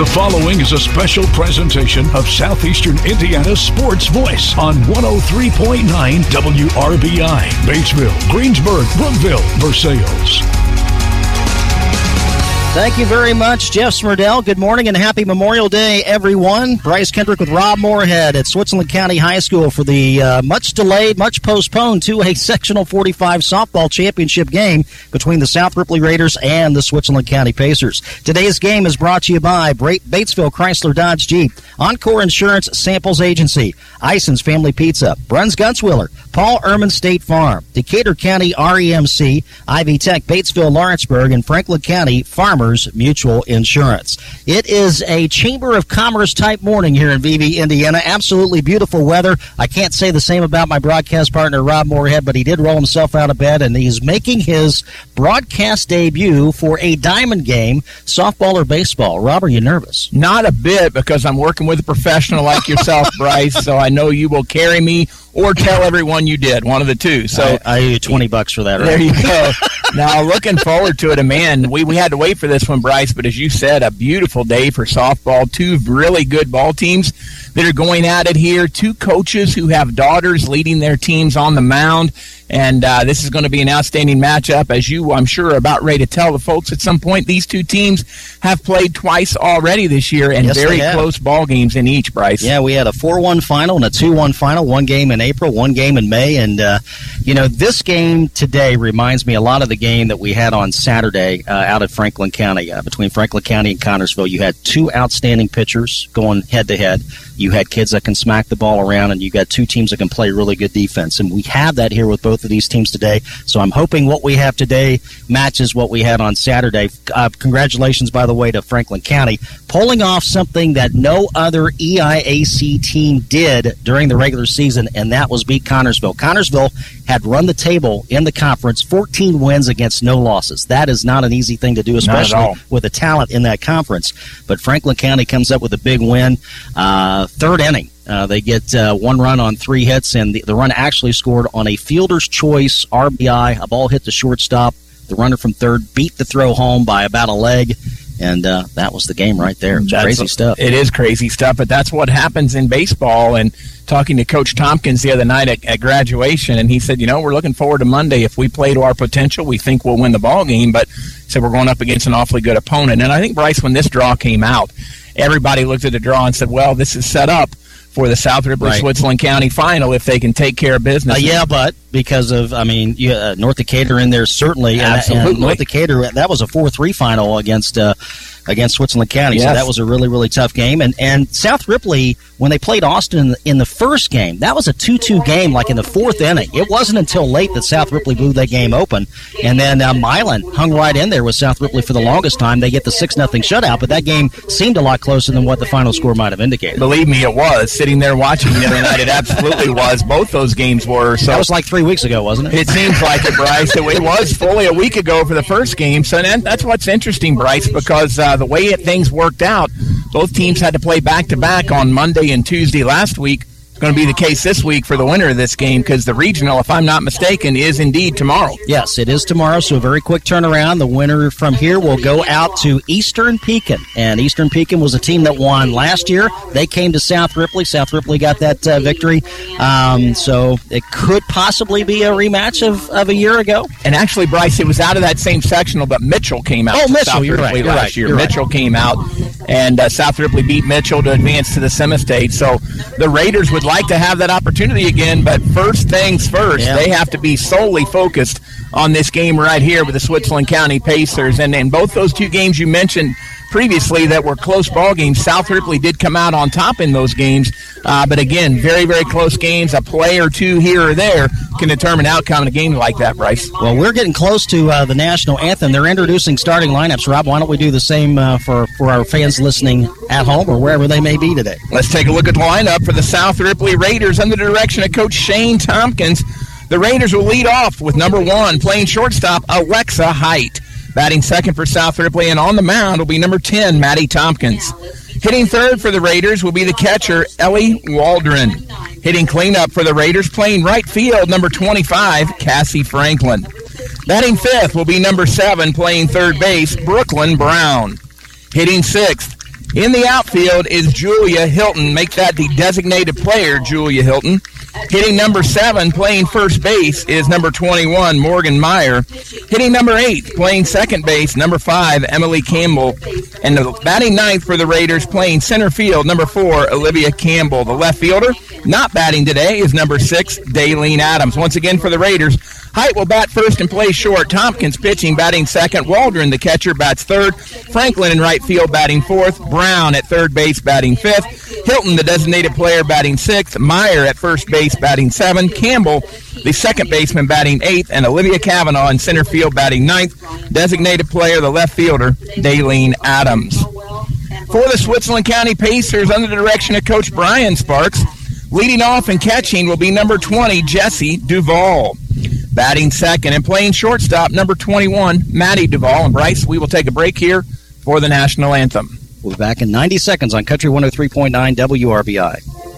The following is a special presentation of Southeastern Indiana Sports Voice on 103.9 WRBI, Batesville, Greensburg, Brookville, Versailles. Thank you very much, Jeff Smurdell. Good morning and happy Memorial Day, everyone. Bryce Kendrick with Rob Moorhead at Switzerland County High School for the uh, much delayed, much postponed 2A Sectional 45 softball championship game between the South Ripley Raiders and the Switzerland County Pacers. Today's game is brought to you by Batesville Chrysler Dodge Jeep, Encore Insurance Samples Agency, Ison's Family Pizza, Bruns Gutzwiller, Paul Ehrman State Farm, Decatur County REMC, Ivy Tech, Batesville Lawrenceburg, and Franklin County Farmers Mutual Insurance. It is a Chamber of Commerce type morning here in Vevay, Indiana. Absolutely beautiful weather. I can't say the same about my broadcast partner, Rob Moorhead, but he did roll himself out of bed and he's making his broadcast debut for a diamond game, softball or baseball. Rob, are you nervous? Not a bit because I'm working with a professional like yourself, Bryce, so I know you will carry me or tell everyone you did. One of the two. So I, I owe you twenty bucks for that. Right? There you go. now looking forward to it. And man, we we had to wait for this one, Bryce. But as you said, a beautiful day for softball. Two really good ball teams that are going at it here. Two coaches who have daughters leading their teams on the mound. And uh, this is going to be an outstanding matchup, as you, I'm sure, are about ready to tell the folks at some point. These two teams have played twice already this year, and Yes, very close ball games in each. Bryce. Yeah, we had a 4 1 final and a 2 1 final, one game in April, one game in May. And, uh, you know, this game today reminds me a lot of the game that we had on Saturday uh, out at Franklin County. Uh, between Franklin County and Connersville, you had two outstanding pitchers going head to head. You had kids that can smack the ball around, and you got two teams that can play really good defense. And we have that here with both of these teams today. So I'm hoping what we have today matches what we had on Saturday. Uh, congratulations, by the way, to Franklin County pulling off something that no other EIAC team did during the regular season, and that was beat Connersville. Connersville had run the table in the conference, 14 wins against no losses. That is not an easy thing to do, especially with the talent in that conference. But Franklin County comes up with a big win. Uh, third inning. Uh, they get uh, one run on three hits, and the, the run actually scored on a fielder's choice RBI. A ball hit the shortstop. The runner from third beat the throw home by about a leg, and uh, that was the game right there. It was crazy stuff. It is crazy stuff, but that's what happens in baseball. And talking to Coach Tompkins the other night at, at graduation, and he said, you know, we're looking forward to Monday. If we play to our potential, we think we'll win the ball game. But said we're going up against an awfully good opponent. And I think Bryce, when this draw came out, everybody looked at the draw and said, well, this is set up for the South Ripley Right. Switzerland County final if they can take care of business. Uh, yeah, but because of, I mean, you, uh, North Decatur in there certainly. and- Absolutely. And North Decatur, that was a 4 3 final against. Uh, Against Switzerland County, so that was a really, really tough game. And and South Ripley, when they played Austin in the, in the first game, that was a two-two game, like in the fourth inning. It wasn't until late that South Ripley blew that game open, and then uh, Milan hung right in there with South Ripley for the longest time. They get the six nothing shutout, but that game seemed a lot closer than what the final score might have indicated. Believe me, it was. Sitting there watching the other night, it absolutely was. Both those games were. So That was like three weeks ago, wasn't it? It seems like it, Bryce. It it was fully a week ago for the first game. So that's what's interesting, Bryce, because uh, the way it, things worked out, both teams had to play back to back on Monday and Tuesday last week. Going to be the case this week for the winner of this game because the regional, if I'm not mistaken, is indeed tomorrow. Yes, it is tomorrow, so a very quick turnaround. The winner from here will go out to Eastern Pekin. And Eastern Pekin was a team that won last year. They came to South Ripley. South Ripley got that uh, victory. Um, so it could possibly be a rematch of, of a year ago. And actually, Bryce, it was out of that same sectional, but Mitchell came out. Oh, Mitchell, South you're Ripley right, you're last right, year. you're right. Mitchell came out, and uh, South Ripley beat Mitchell to advance to the semi-state. So the Raiders would like to have that opportunity again, but first things first, Yeah. they have to be solely focused on this game right here with the Switzerland County Pacers. And in both those two games you mentioned previously that were close ball games, South Ripley did come out on top in those games. Uh, but again, very, very close games. A play or two here or there can determine outcome in a game like that, Bryce. Well, we're getting close to uh, the national anthem. They're introducing starting lineups. Rob, why don't we do the same uh, for, for our fans listening at home or wherever they may be today? Let's take a look at the lineup for the South Ripley Raiders under the direction of Coach Shane Tompkins. The Raiders will lead off with number one, playing shortstop, Alexa Height. Batting second for South Ripley, and on the mound will be number 10, Maddie Tompkins. Hitting third for the Raiders will be the catcher, Ellie Waldron. Hitting cleanup for the Raiders, playing right field, number 25, Cassie Franklin. Batting fifth will be number seven, playing third base, Brooklyn Brown. Hitting sixth, In the outfield is Julia Hilton. Make that the designated player, Julia Hilton. Hitting number seven, playing first base, is number 21, Morgan Meyer. Hitting number eight, playing second base, number five, Emily Campbell. And the batting ninth for the Raiders, playing center field, number four, Olivia Campbell. The left fielder, not batting today, is number six, Daleen Adams. Once again for the Raiders, Height will bat first and play short. Tompkins pitching, batting second. Waldron, the catcher, bats third. Franklin in right field, batting fourth. Brown at third base, batting fifth. Hilton, the designated player, batting sixth. Meyer at first base, batting seventh. Campbell, the second baseman, batting eighth. And Olivia Kavanaugh in center field, batting ninth. Designated player, the left fielder, Daleen Adams. For the Switzerland County Pacers, under the direction of Coach Brian Sparks, leading off and catching will be number 20, Jesse Duval. Batting second and playing shortstop, number 21, Maddie Duvall. And Bryce, we will take a break here for the national anthem. We'll be back in 90 seconds on Country 103.9 WRBI.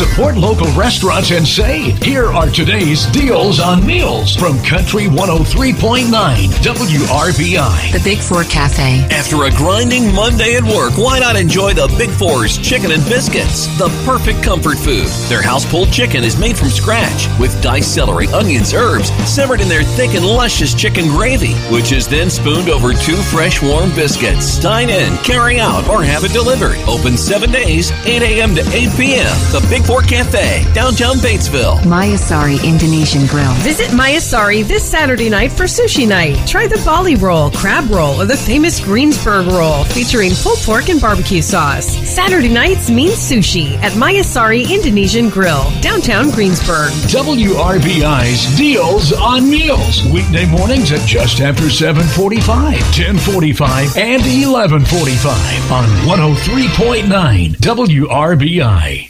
Support local restaurants and save. Here are today's deals on meals from Country 103.9 WRBI. The Big Four Cafe. After a grinding Monday at work, why not enjoy the Big Four's chicken and biscuits? The perfect comfort food. Their house pulled chicken is made from scratch with diced celery, onions, herbs, simmered in their thick and luscious chicken gravy, which is then spooned over two fresh warm biscuits. Dine in, carry out, or have it delivered. Open seven days, 8 a.m. to 8 p.m. The Big Four Cafe, downtown Batesville. Mayasari Indonesian Grill. Visit Mayasari this Saturday night for sushi night. Try the Bali roll, crab roll, or the famous Greensburg roll featuring pulled pork and barbecue sauce. Saturday nights mean sushi at Mayasari Indonesian Grill, downtown Greensburg. WRBI's Deals on Meals. Weekday mornings at just after 745, 1045, and 1145 on 103.9 WRBI.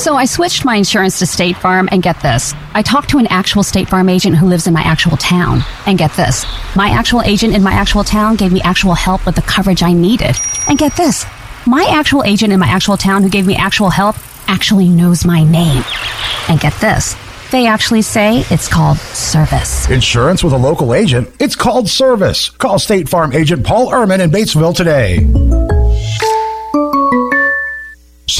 So I switched my insurance to State Farm, and get this. I talked to an actual State Farm agent who lives in my actual town. And get this. My actual agent in my actual town gave me actual help with the coverage I needed. And get this. My actual agent in my actual town who gave me actual help actually knows my name. And get this. They actually say it's called service. Insurance with a local agent? It's called service. Call State Farm agent Paul Ehrman in Batesville today.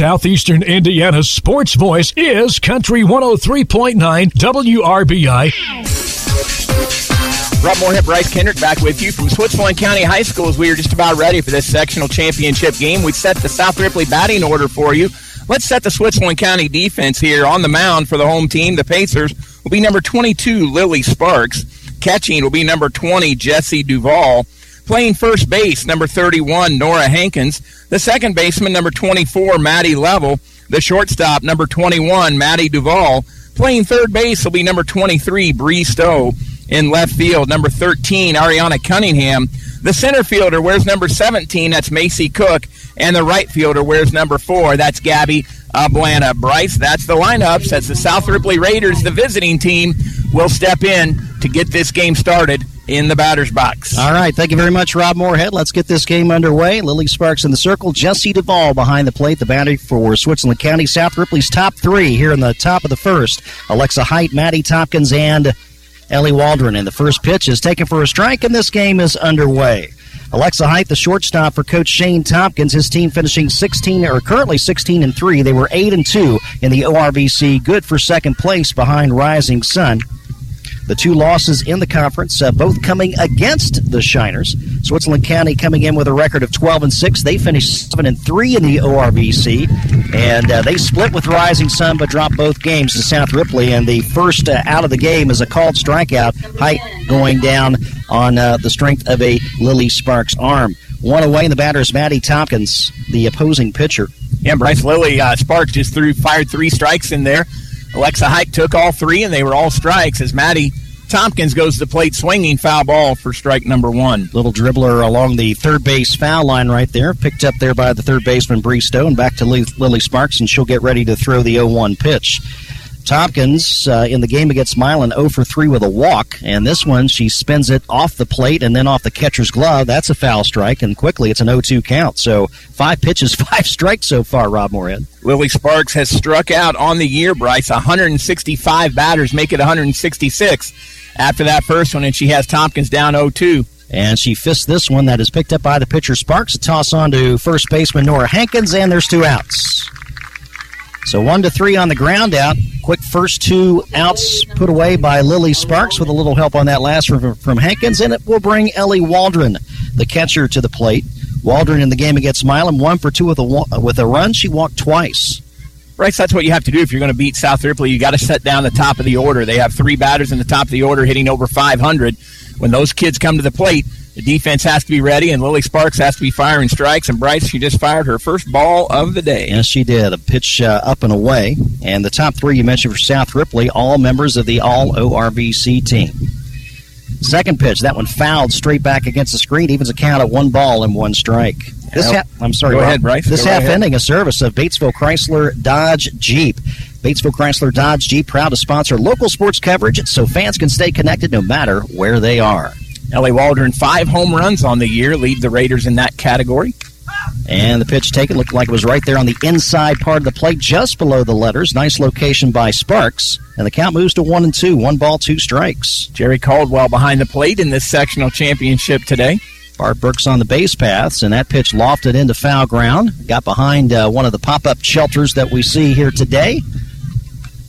Southeastern Indiana's sports voice is Country 103.9 WRBI. Rob Moorhead, Bryce Kendrick back with you from Switzerland County High School as we are just about ready for this sectional championship game. We've set the South Ripley batting order for you. Let's set the Switzerland County defense here on the mound for the home team. The Pacers will be number 22, Lily Sparks. Catching will be number 20, Jesse Duval. Playing first base, number 31, Nora Hankins. The second baseman, number 24, Maddie Level. The shortstop, number 21, Maddie Duval. Playing third base will be number 23, Bree Stowe. In left field, number 13, Ariana Cunningham. The center fielder wears number 17, that's Macy Cook. And the right fielder wears number 4, that's Gabby Ablana. Bryce, that's the lineups. That's the South Ripley Raiders, the visiting team, will step in to get this game started in the batter's box. All right. Thank you very much, Rob Moorhead. Let's get this game underway. Lily Sparks in the circle. Jesse Duvall behind the plate. The batter for Switzerland County. South Ripley's top three here in the top of the first. Alexa Height, Maddie Tompkins, and Ellie Waldron. And the first pitch is taken for a strike, and this game is underway. Alexa Height, the shortstop for Coach Shane Tompkins, his team finishing 16 or currently 16 and three. They were eight and two in the ORVC, good for second place behind Rising Sun. The two losses in the conference, uh, both coming against the Shiners. Switzerland County coming in with a record of 12 and 6. They finished 7 and 3 in the ORVC, and uh, they split with Rising Sun but dropped both games to South Ripley. And the first uh, out of the game is a called strikeout. Height going down on uh, the strength of a Lily Sparks arm. One away, and the batter is Maddie Tompkins, the opposing pitcher. Yeah, Bryce Lily uh, Sparks just threw fired three strikes in there. Alexa Height took all three, and they were all strikes as Maddie Tompkins goes to the plate swinging foul ball for strike number one. Little dribbler along the third base foul line right there, picked up there by the third baseman Bree Stowe. Back to Lily Sparks, and she'll get ready to throw the 0-1 pitch. Tompkins uh, in the game against Milan 0 for 3 with a walk, and this one she spins it off the plate and then off the catcher's glove. That's a foul strike, and quickly it's an 0 2 count. So five pitches, five strikes so far, Rob Moorhead. Lily Sparks has struck out on the year, Bryce. 165 batters make it 166 after that first one, and she has Tompkins down 0 2. And she fists this one that is picked up by the pitcher Sparks. A toss on to first baseman Nora Hankins, and there's two outs. So one to three on the ground out. Quick first two outs put away by Lily Sparks with a little help on that last from, from Hankins, and it will bring Ellie Waldron, the catcher, to the plate. Waldron in the game against Milan, one for two with a with a run. She walked twice. Bryce, that's what you have to do if you're going to beat South Ripley. You got to set down the top of the order. They have three batters in the top of the order hitting over 500. When those kids come to the plate, the defense has to be ready, and Lily Sparks has to be firing strikes. And Bryce, she just fired her first ball of the day. Yes, she did. A pitch uh, up and away. And the top three you mentioned for South Ripley, all members of the All ORVC team. Second pitch, that one fouled straight back against the screen. Evens a count of one ball and one strike. This ha- I'm sorry, Go ahead, Bryce. This Go half right ending a service of Batesville Chrysler Dodge Jeep. Batesville Chrysler Dodge Jeep proud to sponsor local sports coverage so fans can stay connected no matter where they are. Ellie Waldron, five home runs on the year, lead the Raiders in that category. And the pitch taken looked like it was right there on the inside part of the plate, just below the letters. Nice location by Sparks. And the count moves to one and two. One ball, two strikes. Jerry Caldwell behind the plate in this sectional championship today. Bart Brooks on the base paths, and that pitch lofted into foul ground. Got behind uh, one of the pop up shelters that we see here today.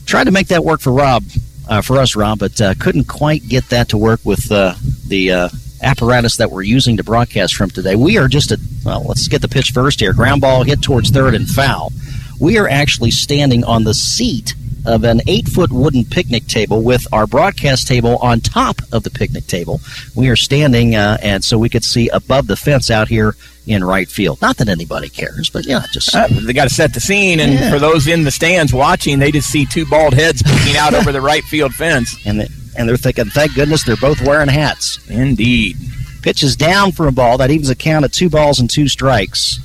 Tried to make that work for Rob uh, for us, Rob, but uh, couldn't quite get that to work with uh, the uh, apparatus that we're using to broadcast from today. We are just a well. Let's get the pitch first here. Ground ball hit towards third and foul. We are actually standing on the seat of an eight foot wooden picnic table with our broadcast table on top of the picnic table. We are standing, uh, and so we could see above the fence out here in right field. Not that anybody cares, but yeah, just uh, they got to set the scene. And yeah. for those in the stands watching, they just see two bald heads peeking out over the right field fence, and the, and they're thinking, "Thank goodness they're both wearing hats." Indeed. Pitch is down for a ball. That evens a count of two balls and two strikes.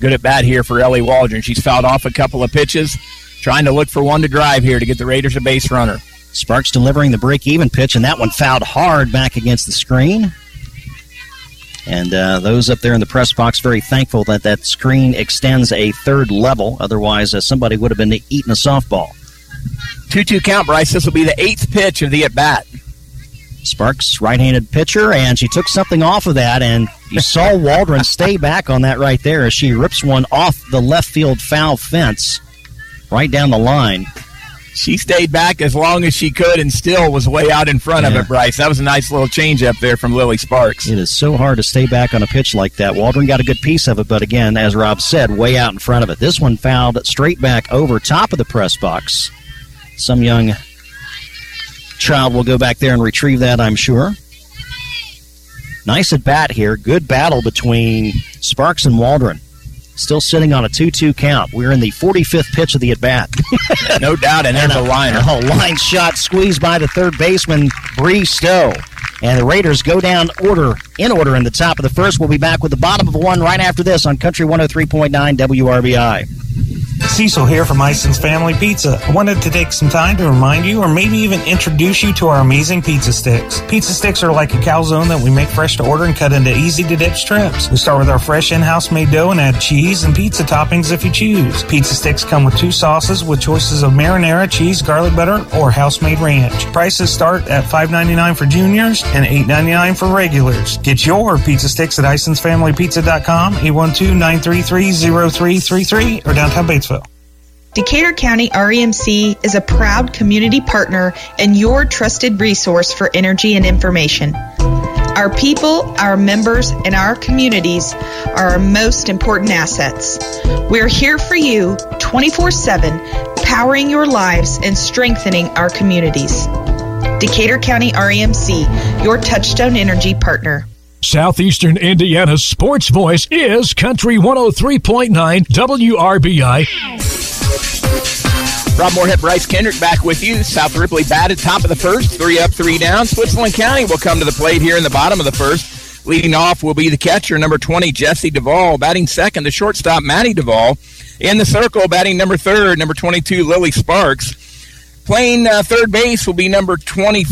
Good at bat here for Ellie Waldron. She's fouled off a couple of pitches, trying to look for one to drive here to get the Raiders a base runner. Sparks delivering the break even pitch, and that one fouled hard back against the screen. And uh, those up there in the press box very thankful that that screen extends a third level. Otherwise, uh, somebody would have been eating a softball. 2 2 count, Bryce. This will be the eighth pitch of the at bat. Sparks, right handed pitcher, and she took something off of that, and you saw Waldron stay back on that right there as she rips one off the left field foul fence right down the line she stayed back as long as she could and still was way out in front yeah. of it, Bryce. That was a nice little change up there from Lily Sparks. It is so hard to stay back on a pitch like that. Waldron got a good piece of it, but again, as Rob said, way out in front of it. This one fouled straight back over top of the press box. Some young child will go back there and retrieve that, I'm sure. Nice at bat here. Good battle between Sparks and Waldron. Still sitting on a 2 2 count. We're in the 45th pitch of the at bat. no doubt, and there's and a, a liner. A line shot squeezed by the third baseman, Bree Stowe. And the Raiders go down order in order in the top of the first. We'll be back with the bottom of one right after this on Country 103.9 WRBI. Cecil here from Ison's Family Pizza. I wanted to take some time to remind you or maybe even introduce you to our amazing pizza sticks. Pizza sticks are like a calzone that we make fresh to order and cut into easy to dip strips. We start with our fresh in-house made dough and add cheese and pizza toppings if you choose. Pizza sticks come with two sauces with choices of marinara, cheese, garlic butter, or house-made ranch. Prices start at $5.99 for juniors and $8.99 for regulars. Get your pizza sticks at IsonsFamilyPizza.com, 812-933-0333, or downtown Batesville. Decatur County REMC is a proud community partner and your trusted resource for energy and information. Our people, our members, and our communities are our most important assets. We're here for you 24 7, powering your lives and strengthening our communities. Decatur County REMC, your touchstone energy partner. Southeastern Indiana's sports voice is Country 103.9 WRBI. Rob Moorhead, Bryce Kendrick back with you. South Ripley batted top of the first, three up, three down. Switzerland County will come to the plate here in the bottom of the first. Leading off will be the catcher, number 20, Jesse Duvall. Batting second, the shortstop, Maddie Duvall. In the circle, batting number third, number 22, Lily Sparks. Playing uh, third base will be number 20.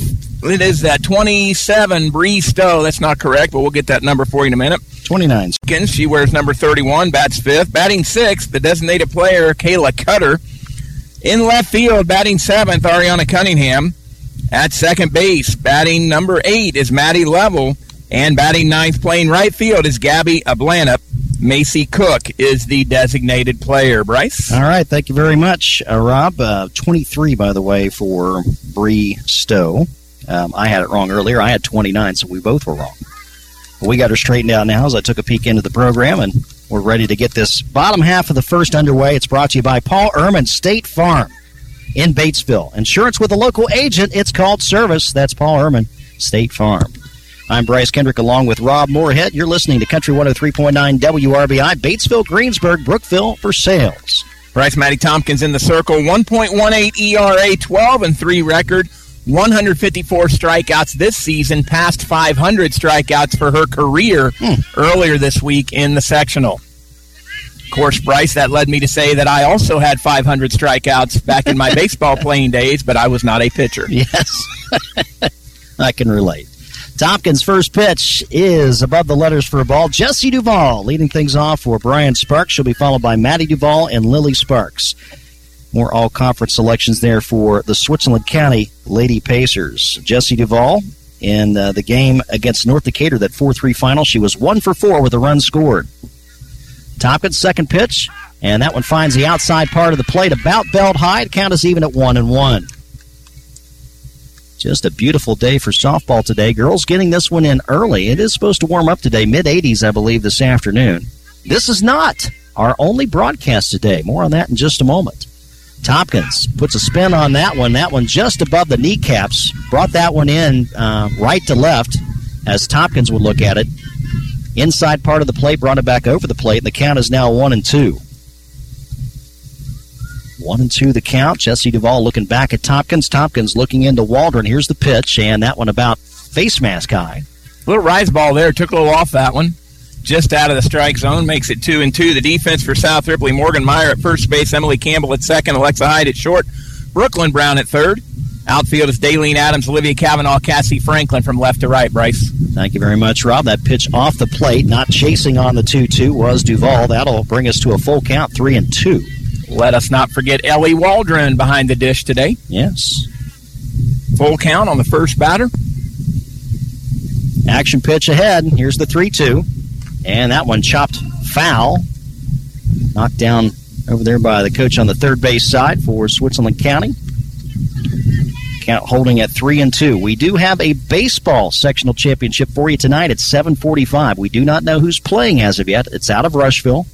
It is that 27, Bree Stowe. That's not correct, but we'll get that number for you in a minute. 29. She wears number 31, bats fifth. Batting sixth, the designated player, Kayla Cutter. In left field, batting seventh, Ariana Cunningham. At second base, batting number eight is Maddie Level. And batting ninth, playing right field, is Gabby Ablana. Macy Cook is the designated player. Bryce? All right. Thank you very much, uh, Rob. Uh, 23, by the way, for Bree Stowe. Um, I had it wrong earlier. I had 29, so we both were wrong. But we got her straightened out now as I took a peek into the program, and we're ready to get this bottom half of the first underway. It's brought to you by Paul Ehrman State Farm in Batesville. Insurance with a local agent. It's called Service. That's Paul Ehrman State Farm. I'm Bryce Kendrick along with Rob Moorhead. You're listening to Country 103.9 WRBI, Batesville, Greensburg, Brookville Versailles. Bryce Maddie Tompkins in the circle, 1.18 ERA, 12 and 3 record, 154 strikeouts this season, past 500 strikeouts for her career hmm. earlier this week in the sectional. Of course, Bryce, that led me to say that I also had 500 strikeouts back in my baseball playing days, but I was not a pitcher. Yes, I can relate. Tompkins' first pitch is above the letters for a ball. Jesse Duvall leading things off for Brian Sparks. She'll be followed by Maddie Duvall and Lily Sparks. More all conference selections there for the Switzerland County Lady Pacers. Jesse Duvall in uh, the game against North Decatur, that 4 3 final. She was 1 for 4 with a run scored. Tompkins' second pitch, and that one finds the outside part of the plate about belt high. The count is even at 1 and 1. Just a beautiful day for softball today. Girls getting this one in early. It is supposed to warm up today, mid 80s, I believe, this afternoon. This is not our only broadcast today. More on that in just a moment. Tompkins puts a spin on that one. That one just above the kneecaps. Brought that one in uh, right to left as Tompkins would look at it. Inside part of the plate brought it back over the plate, and the count is now one and two. One and two the count. Jesse Duvall looking back at Tompkins. Tompkins looking into Waldron. Here's the pitch, and that one about face mask high. Little rise ball there. Took a little off that one. Just out of the strike zone. Makes it two and two. The defense for South Ripley. Morgan Meyer at first base. Emily Campbell at second. Alexa Hyde at short. Brooklyn Brown at third. Outfield is Daleen Adams, Olivia Kavanaugh, Cassie Franklin from left to right, Bryce. Thank you very much, Rob. That pitch off the plate, not chasing on the 2 2, was Duvall. That'll bring us to a full count, 3 and 2. Let us not forget Ellie Waldron behind the dish today. Yes. Full count on the first batter. Action pitch ahead. Here's the 3 2. And that one chopped foul. Knocked down over there by the coach on the third base side for Switzerland County. Count holding at three and two. We do have a baseball sectional championship for you tonight at 7:45. We do not know who's playing as of yet. It's out of Rushville.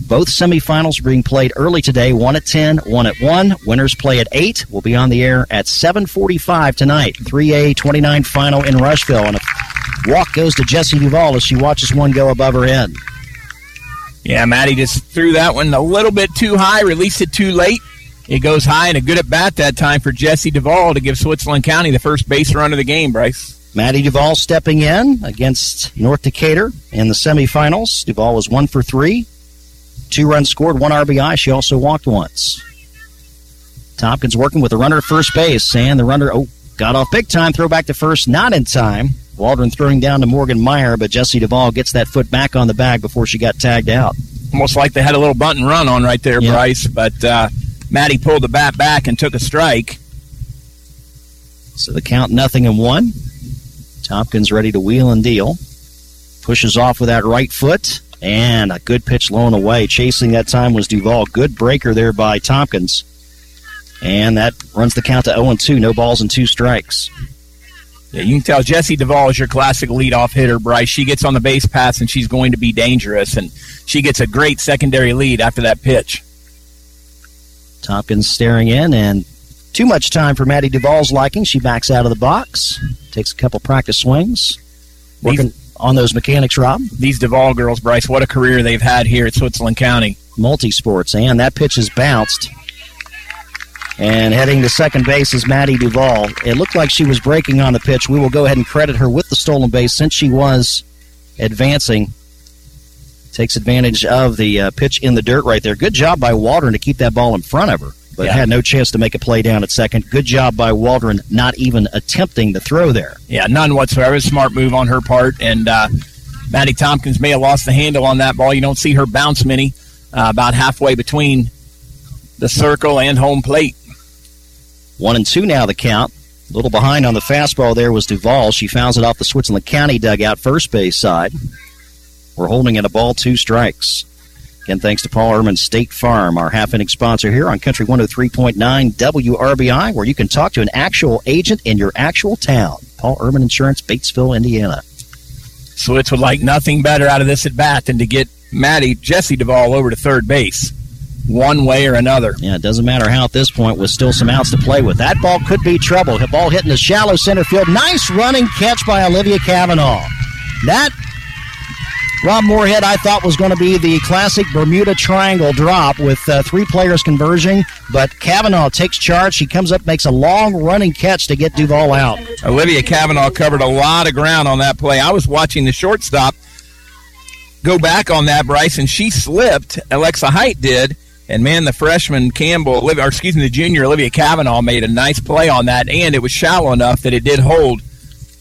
Both semifinals are being played early today, one at 10, one at 1. Winners play at 8. We'll be on the air at 7.45 tonight. 3A 29 final in Rushville. And a walk goes to Jesse Duvall as she watches one go above her head. Yeah, Maddie just threw that one a little bit too high, released it too late. It goes high and a good at bat that time for Jesse Duvall to give Switzerland County the first base run of the game, Bryce. Maddie Duvall stepping in against North Decatur in the semifinals. Duvall was one for three, Two runs scored, one RBI. She also walked once. Tompkins working with the runner at first base, and the runner oh got off big time. Throw back to first, not in time. Waldron throwing down to Morgan Meyer, but Jesse Duvall gets that foot back on the bag before she got tagged out. Almost like they had a little bunt and run on right there. Bryce. But uh, Maddie pulled the bat back and took a strike. So the count nothing and one. Tompkins ready to wheel and deal. Pushes off with that right foot. And a good pitch low and away. Chasing that time was Duvall. Good breaker there by Tompkins. And that runs the count to 0 2. No balls and two strikes. Yeah, you can tell Jesse Duvall is your classic leadoff hitter, Bryce. She gets on the base paths and she's going to be dangerous. And she gets a great secondary lead after that pitch. Tompkins staring in and too much time for Maddie Duvall's liking. She backs out of the box, takes a couple practice swings. Working. These- on those mechanics, Rob. These Duvall girls, Bryce, what a career they've had here at Switzerland County. Multi sports, and that pitch is bounced. And heading to second base is Maddie Duvall. It looked like she was breaking on the pitch. We will go ahead and credit her with the stolen base since she was advancing. Takes advantage of the uh, pitch in the dirt right there. Good job by Waldron to keep that ball in front of her, but Yeah. had no chance to make a play down at second. Good job by Waldron not even attempting the throw there. Yeah, none whatsoever. Smart move on her part. And uh, Maddie Tompkins may have lost the handle on that ball. You don't see her bounce many, uh, about halfway between the circle and home plate. One and two now the count. A little behind on the fastball there was Duvall. She fouls it off the Switzerland County dugout first base side. We're holding at a ball, two strikes. Again, thanks to Paul Ehrman State Farm, our half inning sponsor here on Country 103.9 WRBI, where you can talk to an actual agent in your actual town. Paul Ehrman Insurance, Batesville, Indiana. Switz would like nothing better out of this at bat than to get Maddie Jesse Duvall over to third base, one way or another. Yeah, it doesn't matter how at this point, with still some outs to play with. That ball could be trouble. The ball hitting the shallow center field. Nice running catch by Olivia Kavanaugh. That, Rob Moorhead, I thought was going to be the classic Bermuda Triangle drop with uh, three players converging, but Kavanaugh takes charge. She comes up, makes a long running catch to get Duval out. Olivia Kavanaugh covered a lot of ground on that play. I was watching the shortstop go back on that, Bryce, and she slipped. Alexa Height did. And man, the freshman Campbell, or excuse me, the junior Olivia Kavanaugh made a nice play on that, and it was shallow enough that it did hold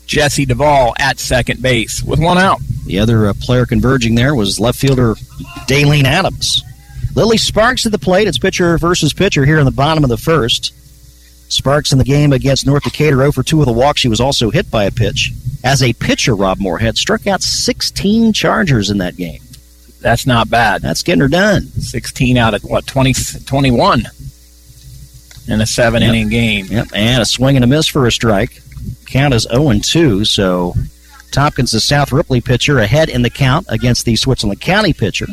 Jesse Duvall at second base with one out. The other uh, player converging there was left fielder Daleen Adams. Lily Sparks at the plate. It's pitcher versus pitcher here in the bottom of the first. Sparks in the game against North Decatur 0 for 2 with a walk. She was also hit by a pitch. As a pitcher, Rob Moorhead struck out 16 Chargers in that game. That's not bad. That's getting her done. 16 out of, what, 20, 21 in a seven Yep. inning game. Yep, and a swing and a miss for a strike. Count is 0 2, so Tompkins, the South Ripley pitcher, ahead in the count against the Switzerland County pitcher.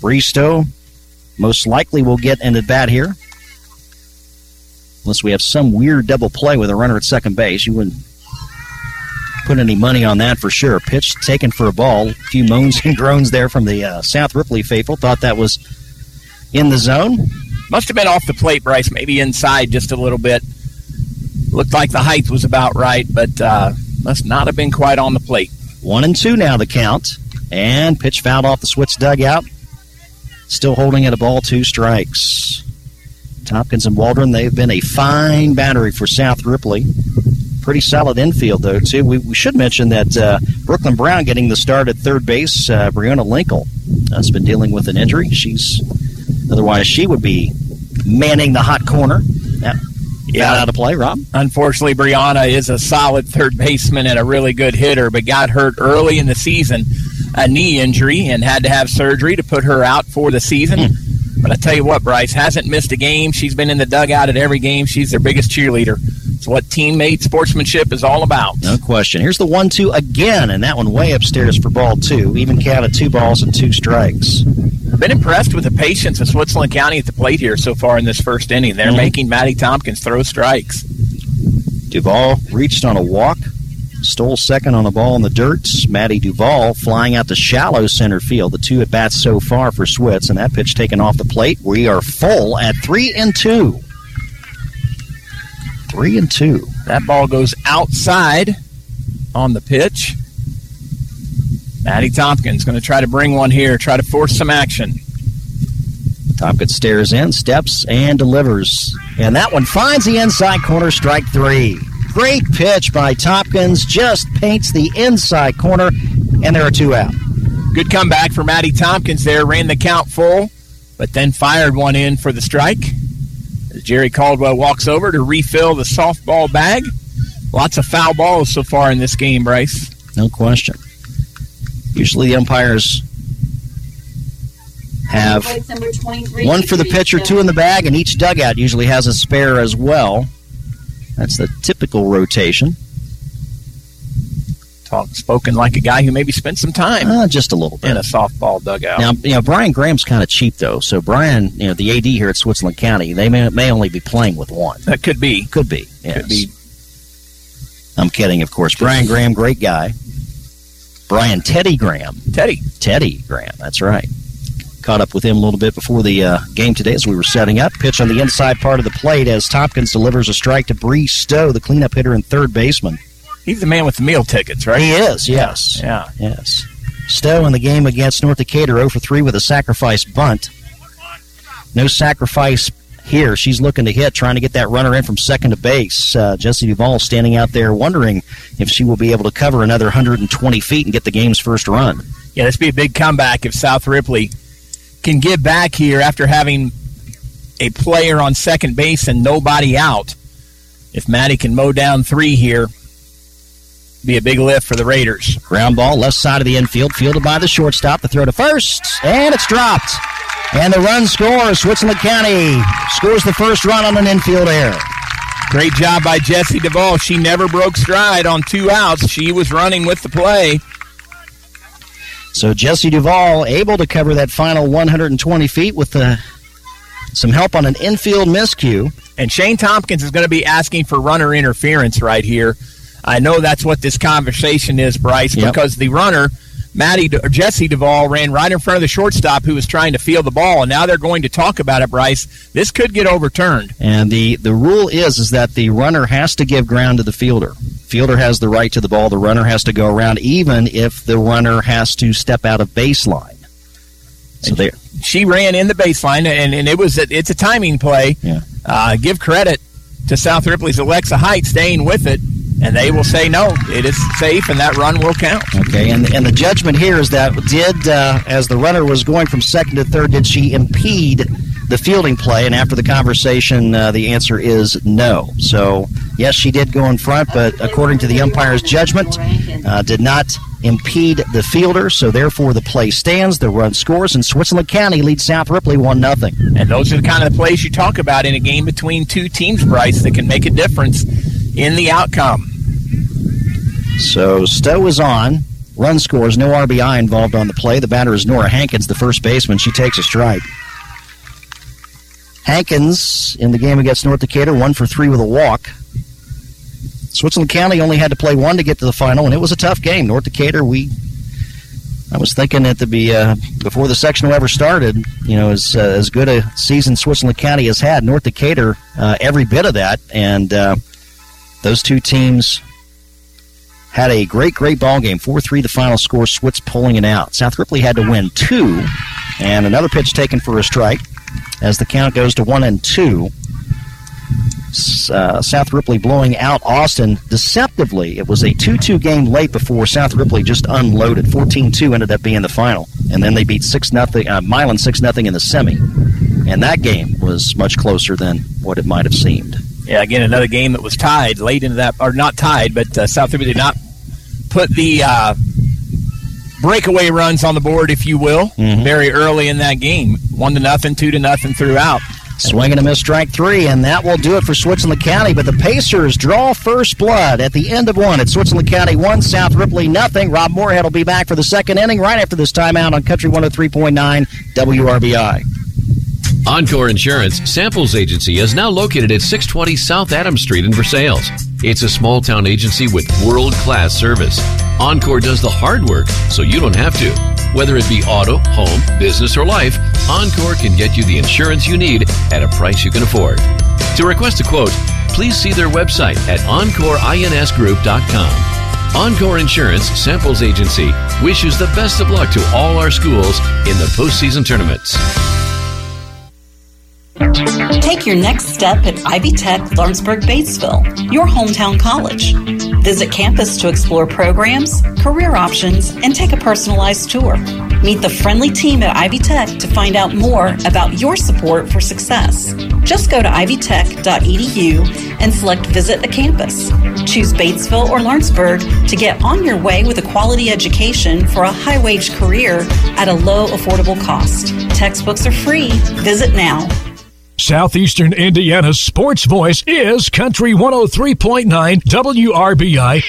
Bree Stowe most likely will get in at bat here. Unless we have some weird double play with a runner at second base. You wouldn't put any money on that for sure. Pitch taken for a ball. A few moans and groans there from the uh, South Ripley faithful. Thought that was in the zone. Must have been off the plate, Bryce, maybe inside just a little bit. Looked like the height was about right, but uh, must not have been quite on the plate. One and two now the count. And pitch fouled off the Switz dugout. Still holding at a ball, two strikes. Tompkins and Waldron, they've been a fine battery for South Ripley. Pretty solid infield, though, too. We, we should mention that uh, Brooklyn Brown getting the start at third base. Uh, Brianna Linkle has been dealing with an injury. She's otherwise she would be manning the hot corner. Yeah, out of play, Rob. Unfortunately, Brianna is a solid third baseman and a really good hitter, but got hurt early in the season, a knee injury, and had to have surgery to put her out for the season. Hmm. But I tell you what, Bryce hasn't missed a game. She's been in the dugout at every game. She's their biggest cheerleader. It's what teammate sportsmanship is all about. No question. Here's the one two again, and that one way upstairs for ball two. Even counted two balls and two strikes. I've been impressed with the patience of Switzerland County at the plate here so far in this first inning. They're Mhm. making Maddie Tompkins throw strikes. Duval reached on a walk, stole second on a ball in the dirt. Maddie Duval flying out to shallow center field. The two at bats so far for Switz, and that pitch taken off the plate. We are full at three and two. Three and two. That ball goes outside on the pitch. Maddie Tompkins going to try to bring one here, try to force some action. Tompkins stares in, steps, and delivers. And that one finds the inside corner, strike three. Great pitch by Tompkins, just paints the inside corner, and there are two out. Good comeback for Maddie Tompkins there, ran the count full, but then fired one in for the strike. As Jerry Caldwell walks over to refill the softball bag. Lots of foul balls so far in this game, Bryce. No question. Usually the umpires have one for the pitcher, two in the bag, and each dugout usually has a spare as well. That's the typical rotation. Talk spoken like a guy who maybe spent some time Uh, just a little bit. in a softball dugout. Now, you know, Brian Graham's kind of cheap, though. So, Brian, you know, the AD here at Switzerland County, they may, may only be playing with one. that could be. Could be. Yes. Could be. I'm kidding, of course. Brian Graham, great guy. Brian Teddy Graham. Teddy. Teddy Graham, that's right. caught up with him a little bit before the uh, game today as we were setting up. Pitch on the inside part of the plate as Tompkins delivers a strike to Bree Stowe, the cleanup hitter and third baseman. He's the man with the meal tickets, right? He is, yes. Yeah. Yes. Stowe in the game against North Decatur 0 for 3 with a sacrifice bunt. No sacrifice here. She's looking to hit, trying to get that runner in from second to base. Uh, Jesse Duvall standing out there wondering if she will be able to cover another 120 feet and get the game's first run. Yeah, this would be a big comeback if South Ripley can get back here after having a player on second base and nobody out. If Maddie can mow down three here, be a big lift for the Raiders. Ground ball, left side of the infield, fielded by the shortstop. The throw to first, and it's dropped. And the run scores. Switzerland County scores the first run on an infield error. Great job by Jesse Duvall. She never broke stride on two outs. She was running with the play. So Jesse Duvall able to cover that final 120 feet with the, some help on an infield miscue. And Shane Tompkins is going to be asking for runner interference right here. I know that's what this conversation is, Bryce, Yep. because the runner, Maddie or Jesse Duvall, ran right in front of the shortstop who was trying to field the ball, and now they're going to talk about it, Bryce. This could get overturned. And the, the rule is is that the runner has to give ground to the fielder. Fielder has the right to the ball. The runner has to go around, even if the runner has to step out of baseline. So there. She ran in the baseline, and, and it was a, it's a timing play. Yeah. Uh, give credit to South Ripley's Alexa Height staying with it, and they will say no, it is safe, and that run will count. Okay, and and the judgment here is that did uh, as the runner was going from second to third, did she impede the fielding play? And after the conversation, uh, the answer is no. So yes, she did go in front, but according to the umpire's judgment, uh, did not impede the fielder. So therefore, the play stands. The run scores, and Switzerland County leads South Ripley one nothing. And those are the kind of the plays you talk about in a game between two teams, Bryce, that can make a difference in the outcome. So Stowe is on. Run scores, no RBI involved on the play. The batter is Nora Hankins, the first baseman. She takes a strike. Hankins in the game against North Decatur, one for three with a walk. Switzerland County only had to play one to get to the final, and it was a tough game. North Decatur, we, I was thinking at the be uh, before the sectional ever started, you know, as uh, as good a season Switzerland County has had, North Decatur, uh, every bit of that, and uh, those two teams had a great, great ball game. 4 3 the final score, Switz pulling it out. South Ripley had to win two, and another pitch taken for a strike as the count goes to 1 and 2. Uh, South Ripley blowing out Austin deceptively. It was a 2 2 game late before South Ripley just unloaded. 14 2 ended up being the final. And then they beat 6 0, uh, Milan 6 0 in the semi. And that game was much closer than what it might have seemed. Yeah, again, another game that was tied late into that, or not tied, but uh, South Ripley did not put the uh, breakaway runs on the board, if you will, very early in that game. One to nothing, two to nothing throughout. Swinging and a miss, strike three, and that will do it for Switzerland County. But the Pacers draw first blood at the end of one. It's Switzerland County one, South Ripley nothing. Rob Moorhead will be back for the second inning right after this timeout on Country 103.9 WRBI. Encore Insurance Samples Agency is now located at 620 South Adams Street in Versailles. It's a small town agency with world class service. Encore does the hard work so you don't have to. Whether it be auto, home, business, or life, Encore can get you the insurance you need at a price you can afford. To request a quote, please see their website at EncoreINSGroup.com. Encore Insurance Samples Agency wishes the best of luck to all our schools in the postseason tournaments. Take your next step at Ivy Tech Lawrenceburg Batesville, your hometown college. Visit campus to explore programs, career options, and take a personalized tour. Meet the friendly team at Ivy Tech to find out more about your support for success. Just go to ivytech.edu and select Visit a Campus. Choose Batesville or Lawrenceburg to get on your way with a quality education for a high wage career at a low, affordable cost. Textbooks are free. Visit now. Southeastern Indiana's sports voice is Country 103.9 WRBI.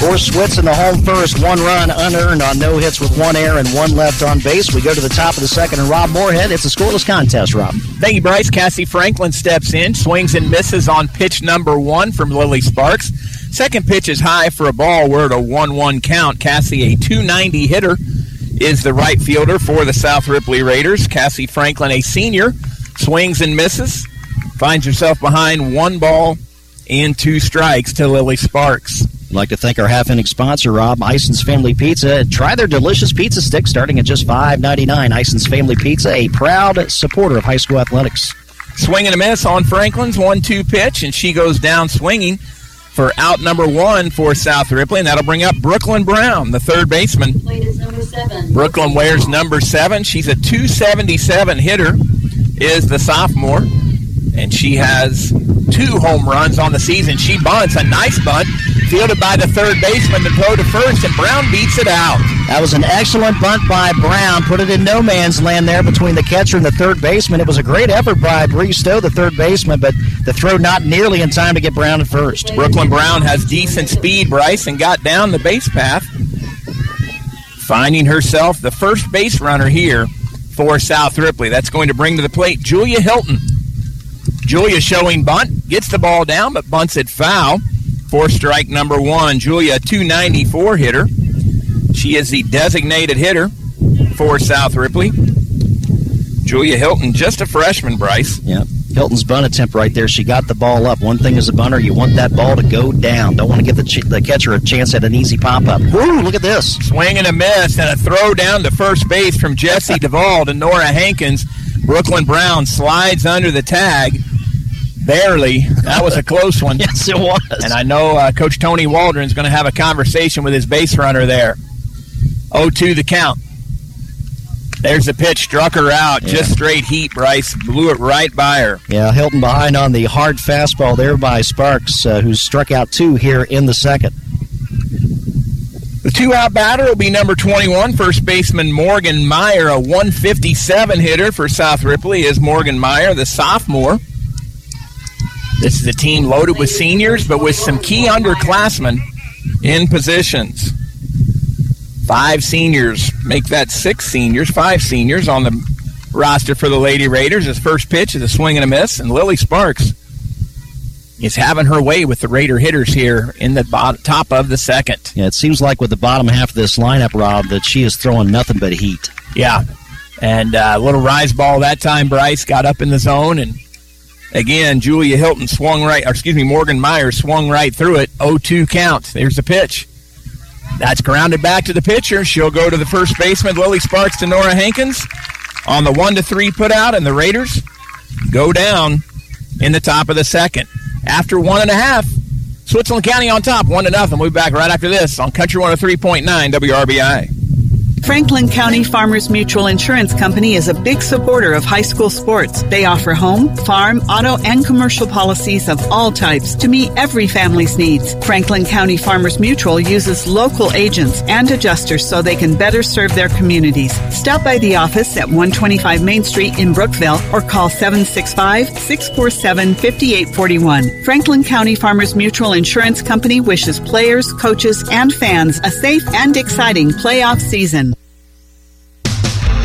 For Switz in the home first, one run unearned on no hits with one error and one left on base. We go to the top of the second, and Rob Moorhead. It's a scoreless contest, Rob. Thank you, Bryce. Cassie Franklin steps in, swings and misses on pitch number one from Lily Sparks. Second pitch is high for a ball. We're at a 1 1 count. Cassie, a 290 hitter, is the right fielder for the South Ripley Raiders. Cassie Franklin, a senior, swings and misses, finds herself behind one ball and two strikes to Lily Sparks. I'd like to thank our half inning sponsor, Rob, Ison's Family Pizza. Try their delicious pizza sticks starting at just $5.99. Ison's Family Pizza, a proud supporter of high school athletics. Swing and a miss on Franklin's 1 2 pitch, and she goes down swinging for out number one for South Ripley, and that'll bring up Brooklyn Brown, the third baseman. Brooklyn wears number seven. She's a 277 hitter, is the sophomore, and she has two home runs on the season. She bunts a nice bunt, fielded by the third baseman to throw to first, and Brown beats it out. That was an excellent bunt by Brown. Put it in no man's land there between the catcher and the third baseman. It was a great effort by Bree Stowe, the third baseman, but the throw not nearly in time to get Brown at first. Brooklyn Brown has decent speed, Bryce, and got down the base path, finding herself the first base runner here for South Ripley. That's going to bring to the plate Julia Hilton. Julia showing bunt, gets the ball down, but bunts it foul for strike number one. Julia, 294 hitter. She is the designated hitter for South Ripley. Julia Hilton, just a freshman, Bryce. Yep. Hilton's bunt attempt right there. She got the ball up. One thing as a bunter, you want that ball to go down. Don't want to give the, ch- the catcher a chance at an easy pop up. Woo, look at this. Swing and a miss, and a throw down to first base from Jesse Duvall to Nora Hankins. Brooklyn Brown slides under the tag. Barely. That was a close one. yes, it was. And I know uh, Coach Tony Waldron is going to have a conversation with his base runner there. 0 2 the count. There's the pitch, struck her out. Yeah. Just straight heat, Bryce. Blew it right by her. Yeah, Hilton behind on the hard fastball there by Sparks, uh, who struck out two here in the second. The two out batter will be number 21, first baseman Morgan Meyer, a 157 hitter for South Ripley, is Morgan Meyer, the sophomore. This is a team loaded with seniors, but with some key underclassmen in positions. Five seniors make that six seniors, five seniors on the roster for the Lady Raiders. His first pitch is a swing and a miss, and Lily Sparks is having her way with the Raider hitters here in the bottom, top of the second. Yeah, it seems like with the bottom half of this lineup, Rob, that she is throwing nothing but heat. Yeah, and a uh, little rise ball that time. Bryce got up in the zone, and again, Julia Hilton swung right, or excuse me, Morgan Myers swung right through it. 0-2 count. There's the pitch. That's grounded back to the pitcher. She'll go to the first baseman, Lily Sparks, to Nora Hankins on the one to three put out, and the Raiders go down in the top of the second. After one and a half, Switzerland County on top, one to nothing. We'll be back right after this on Country 103.9 WRBI. Franklin County Farmers Mutual Insurance Company is a big supporter of high school sports. They offer home, farm, auto, and commercial policies of all types to meet every family's needs. Franklin County Farmers Mutual uses local agents and adjusters so they can better serve their communities. Stop by the office at 125 Main Street in Brookville or call 765 647 5841. Franklin County Farmers Mutual Insurance Company wishes players, coaches, and fans a safe and exciting playoff season.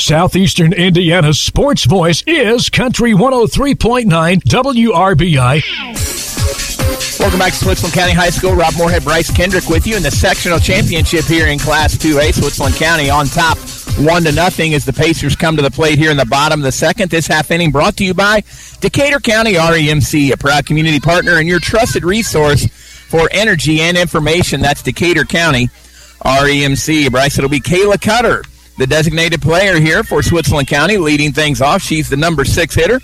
Southeastern Indiana's sports voice is Country 103.9 WRBI. Welcome back to Switzerland County High School. Rob Moorhead, Bryce Kendrick with you in the sectional championship here in Class 2A. Switzerland County on top, one to nothing as the Pacers come to the plate here in the bottom of the second. This half inning brought to you by Decatur County REMC, a proud community partner and your trusted resource for energy and information. That's Decatur County REMC. Bryce, it'll be Kayla Cutter the designated player here for Switzerland County, leading things off. She's the number six hitter.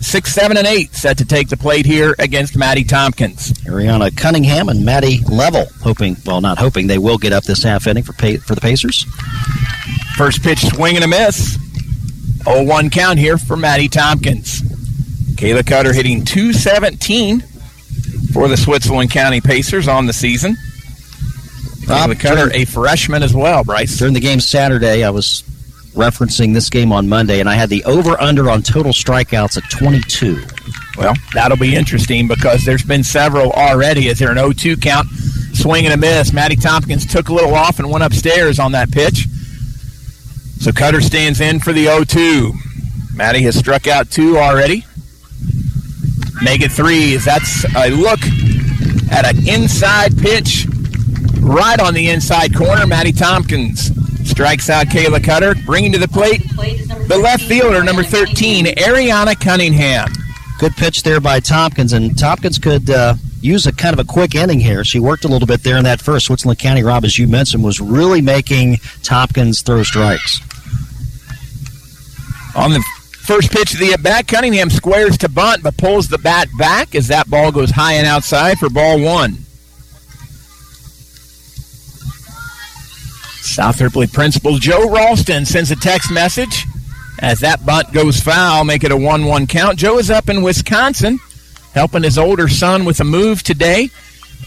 Six, seven, and eight set to take the plate here against Maddie Tompkins. Ariana Cunningham and Maddie Level hoping, well, not hoping, they will get up this half inning for pay, for the Pacers. First pitch swing and a miss. 0 1 count here for Maddie Tompkins. Kayla Cutter hitting 217 for the Switzerland County Pacers on the season. Rob Cutter, a freshman as well, Bryce. During the game Saturday, I was referencing this game on Monday, and I had the over under on total strikeouts at 22. Well, that'll be interesting because there's been several already. Is there an 0 2 count? Swing and a miss. Maddie Tompkins took a little off and went upstairs on that pitch. So Cutter stands in for the 0 2. Maddie has struck out two already. Make it three. That's a look at an inside pitch right on the inside corner. Maddie Tompkins strikes out Kayla Cutter, bringing to the plate the left fielder, number 13, Ariana Cunningham. Good pitch there by Tompkins, and Tompkins could uh, use a kind of a quick inning here. She worked a little bit there in that first. Switzerland County, Rob, as you mentioned, was really making Tompkins throw strikes. On the first pitch of the at bat, Cunningham squares to bunt, but pulls the bat back as that ball goes high and outside for ball one. South Ripley principal Joe Ralston sends a text message as that bunt goes foul, make it a 1 1 count. Joe is up in Wisconsin helping his older son with a move today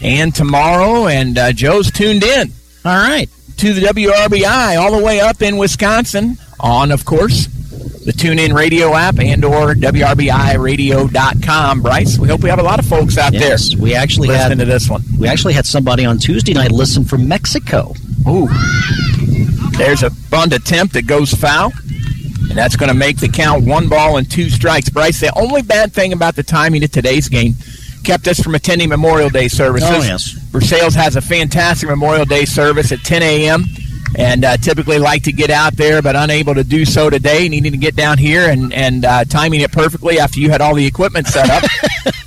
and tomorrow, and uh, Joe's tuned in. All right. To the WRBI, all the way up in Wisconsin, on, of course, the TuneIn Radio app and or WRBIRadio.com. Bryce, we hope we have a lot of folks out yes, there. We actually listening had to this one. We actually had somebody on Tuesday night listen from Mexico. Ooh. There's a bunt attempt that goes foul. And that's going to make the count one ball and two strikes. Bryce, the only bad thing about the timing of today's game kept us from attending Memorial Day services. Oh, yes. Versailles has a fantastic Memorial Day service at 10 a.m. and uh, typically like to get out there, but unable to do so today. Needing to get down here and, and uh, timing it perfectly after you had all the equipment set up.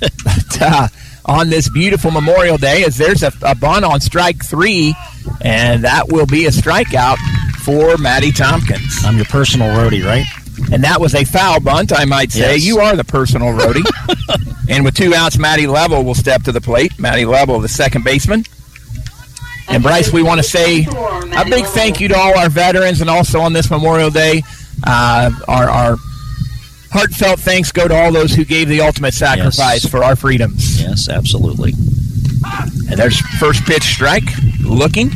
but, uh, on this beautiful Memorial Day, as there's a, a bunt on strike three, and that will be a strikeout for Maddie Tompkins. I'm your personal roadie, right? And that was a foul bunt, I might say. Yes. You are the personal roadie. and with two outs, Maddie Level will step to the plate. Maddie Level, the second baseman. And Bryce, we want to say a big thank you to all our veterans, and also on this Memorial Day, uh, our, our heartfelt thanks go to all those who gave the ultimate sacrifice Yes. for our freedoms. Yes, absolutely. And there's first pitch strike, looking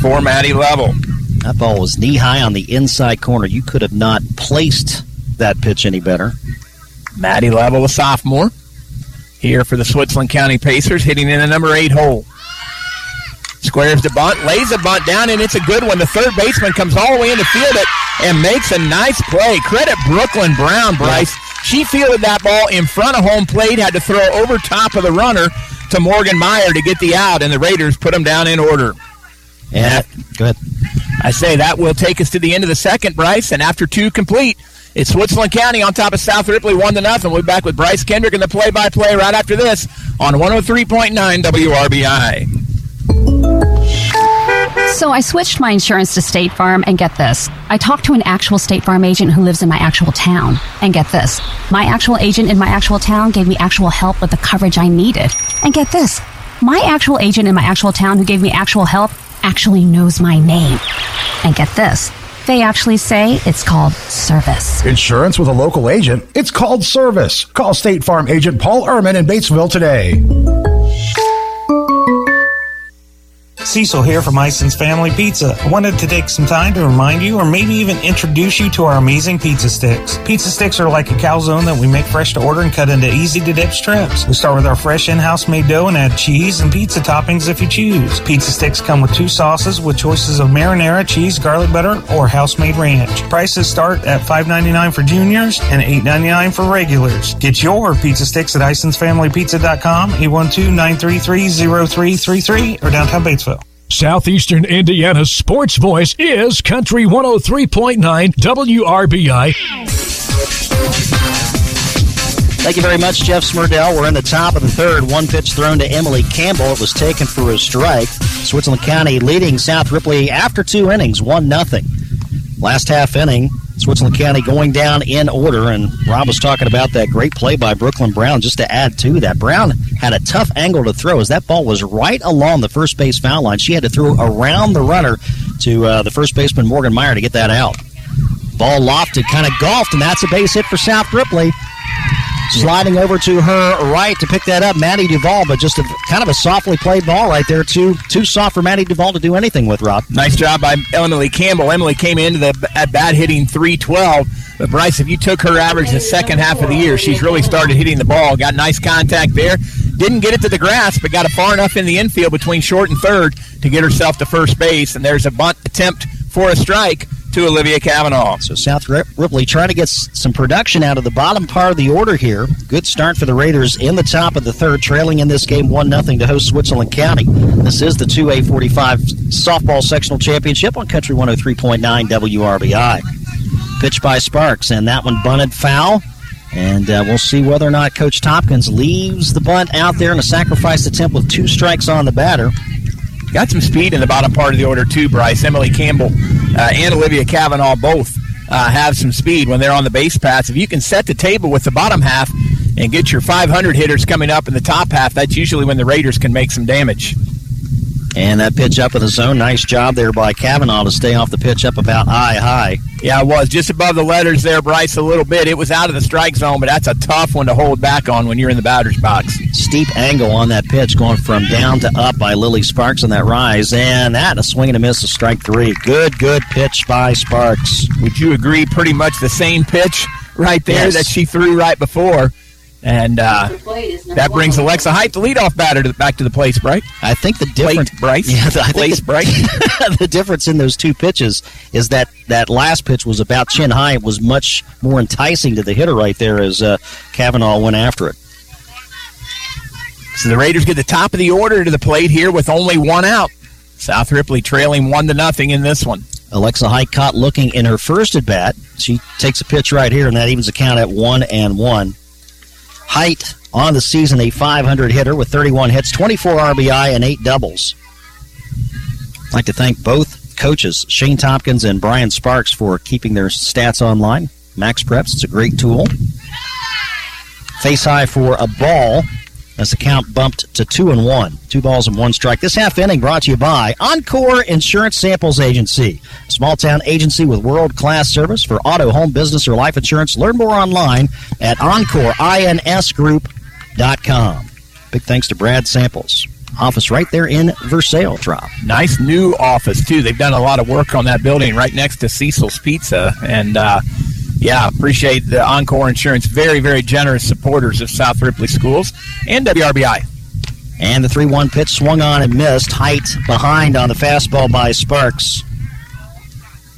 for Maddie Level. That ball was knee high on the inside corner. You could have not placed that pitch any better. Maddie Level, a sophomore, here for the Switzerland County Pacers, hitting in the number eight hole. Squares the bunt, lays the bunt down, and it's a good one. The third baseman comes all the way in to field it and makes a nice play. Credit Brooklyn Brown, Bryce. She fielded that ball in front of home plate, had to throw over top of the runner to Morgan Meyer to get the out, and the Raiders put them down in order. Yeah, good. I say that will take us to the end of the second, Bryce, and after two complete, it's Switzerland County on top of South Ripley, one to nothing. We'll be back with Bryce Kendrick in the play-by-play right after this on 103.9 WRBI. So I switched my insurance to State Farm, and get this. I talked to an actual State Farm agent who lives in my actual town. And get this. My actual agent in my actual town gave me actual help with the coverage I needed. And get this. My actual agent in my actual town who gave me actual help actually knows my name. And get this. They actually say it's called service. Insurance with a local agent? It's called service. Call State Farm agent Paul Ehrman in Batesville today. Cecil here from Ison's Family Pizza. I wanted to take some time to remind you or maybe even introduce you to our amazing pizza sticks. Pizza sticks are like a calzone that we make fresh to order and cut into easy to dip strips. We start with our fresh in-house made dough and add cheese and pizza toppings if you choose. Pizza sticks come with two sauces with choices of marinara, cheese, garlic butter, or house-made ranch. Prices start at $5.99 for juniors and $8.99 for regulars. Get your pizza sticks at IsonsFamilyPizza.com, 812-933-0333, or downtown Batesville. Southeastern Indiana's sports voice is Country 103.9 WRBI. Thank you very much, Jeff Smurdell. We're in the top of the third. One pitch thrown to Emily Campbell. It was taken for a strike. Switzerland County leading South Ripley after two innings, one nothing. Last half inning, Switzerland County going down in order, and Rob was talking about that great play by Brooklyn Brown. Just to add to that, Brown had a tough angle to throw as that ball was right along the first base foul line. She had to throw around the runner to uh, the first baseman Morgan Meyer to get that out. Ball lofted, kind of golfed, and that's a base hit for South Ripley. Sliding over to her right to pick that up, Maddie Duvall, but just a kind of a softly played ball right there. Too too soft for Maddie Duvall to do anything with. Rob, nice job by Emily Campbell. Emily came into the at bat hitting 312. But Bryce, if you took her average the second half of the year, she's really started hitting the ball. Got nice contact there. Didn't get it to the grass, but got it far enough in the infield between short and third to get herself to first base. And there's a bunt attempt for a strike to Olivia Cavanaugh. So South Ripley trying to get some production out of the bottom part of the order here. Good start for the Raiders in the top of the third, trailing in this game 1 0 to host Switzerland County. This is the 2A45 softball sectional championship on Country 103.9 WRBI. Pitch by Sparks, and that one bunted foul. And uh, we'll see whether or not Coach Tompkins leaves the bunt out there in a sacrifice attempt with two strikes on the batter. Got some speed in the bottom part of the order, too, Bryce. Emily Campbell uh, and Olivia Cavanaugh both uh, have some speed when they're on the base paths. If you can set the table with the bottom half and get your 500 hitters coming up in the top half, that's usually when the Raiders can make some damage. And that pitch up in the zone, nice job there by Cavanaugh to stay off the pitch up about eye high. Yeah, it was just above the letters there, Bryce, a little bit. It was out of the strike zone, but that's a tough one to hold back on when you're in the batter's box. Steep angle on that pitch, going from down to up by Lily Sparks on that rise, and that a swing and a miss, a strike three. Good, good pitch by Sparks. Would you agree? Pretty much the same pitch right there yes. that she threw right before. And uh, that brings Alexa Height, the leadoff batter, to the, back to the place, right? I think the difference, Bryce. Yeah, I place, think the, the difference in those two pitches is that that last pitch was about chin high. It was much more enticing to the hitter right there as uh, Cavanaugh went after it. So the Raiders get the top of the order to the plate here with only one out. South Ripley trailing one to nothing in this one. Alexa Height caught looking in her first at bat. She takes a pitch right here, and that evens the count at one and one. Height on the season, a 500 hitter with 31 hits, 24 RBI, and 8 doubles. I'd like to thank both coaches, Shane Tompkins and Brian Sparks, for keeping their stats online. MaxPreps, it's a great tool. Face high for a ball as the count bumped to two and one. Two balls and one strike. This half inning brought to you by Encore Insurance Samples Agency, small town agency with world class service for auto, home, business, or life insurance. Learn more online at EncoreINSGroup.com. Big thanks to Brad Samples. Office right there in Versailles, drop. Nice new office, too. They've done a lot of work on that building right next to Cecil's Pizza. And, uh, yeah, appreciate the Encore Insurance. Very, very generous supporters of South Ripley Schools and WRBI. And the 3 1 pitch swung on and missed. Height behind on the fastball by Sparks.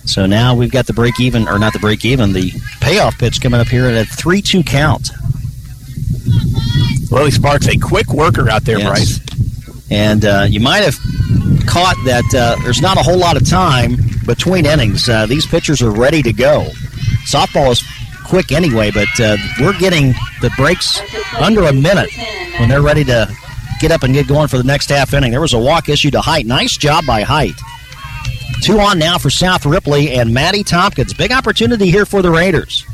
So now we've got the break even, or not the break even, the payoff pitch coming up here at a 3 2 count. Lily Sparks, a quick worker out there, yes. Bryce. And uh, you might have caught that uh, there's not a whole lot of time between innings. Uh, these pitchers are ready to go. Softball is quick anyway, but uh, we're getting the breaks under a minute when they're ready to get up and get going for the next half inning. There was a walk issue to Height. Nice job by Height. Two on now for South Ripley and Maddie Tompkins. Big opportunity here for the Raiders.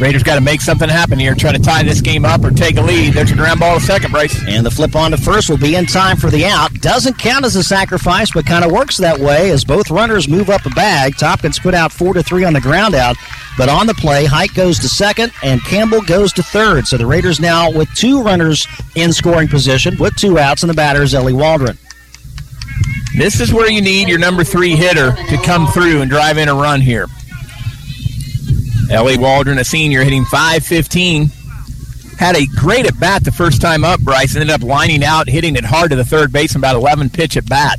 Raiders got to make something happen here, try to tie this game up or take a lead. There's a ground ball to second, Bryce. And the flip on to first will be in time for the out. Doesn't count as a sacrifice, but kind of works that way as both runners move up a bag. Tompkins put out four to three on the ground out, but on the play, Height goes to second and Campbell goes to third. So the Raiders now with two runners in scoring position with two outs, and the batter is Ellie Waldron. This is where you need your number three hitter to come through and drive in a run here. Ellie Waldron, a senior, hitting 515. Had a great at bat the first time up, Bryce. Ended up lining out, hitting it hard to the third base, about 11 pitch at bat.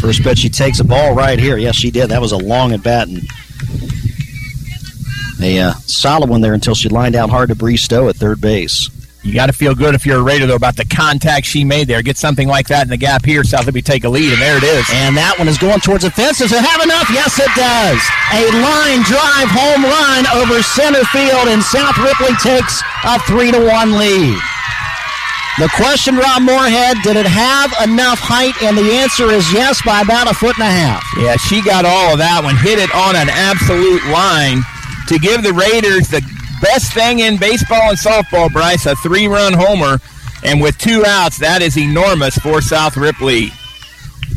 First pitch, she takes a ball right here. Yes, she did. That was a long at bat and a uh, solid one there until she lined out hard to Bree Stowe at third base. You got to feel good if you're a Raider, though, about the contact she made there. Get something like that in the gap here. South Liberty take a lead, and there it is. And that one is going towards the fence. Does it have enough? Yes, it does. A line drive home run over center field, and South Ripley takes a 3 to 1 lead. The question, Rob Moorhead, did it have enough height? And the answer is yes, by about a foot and a half. Yeah, she got all of that one. Hit it on an absolute line to give the Raiders the best thing in baseball and softball, Bryce, a three run homer. And with two outs, that is enormous for South Ripley.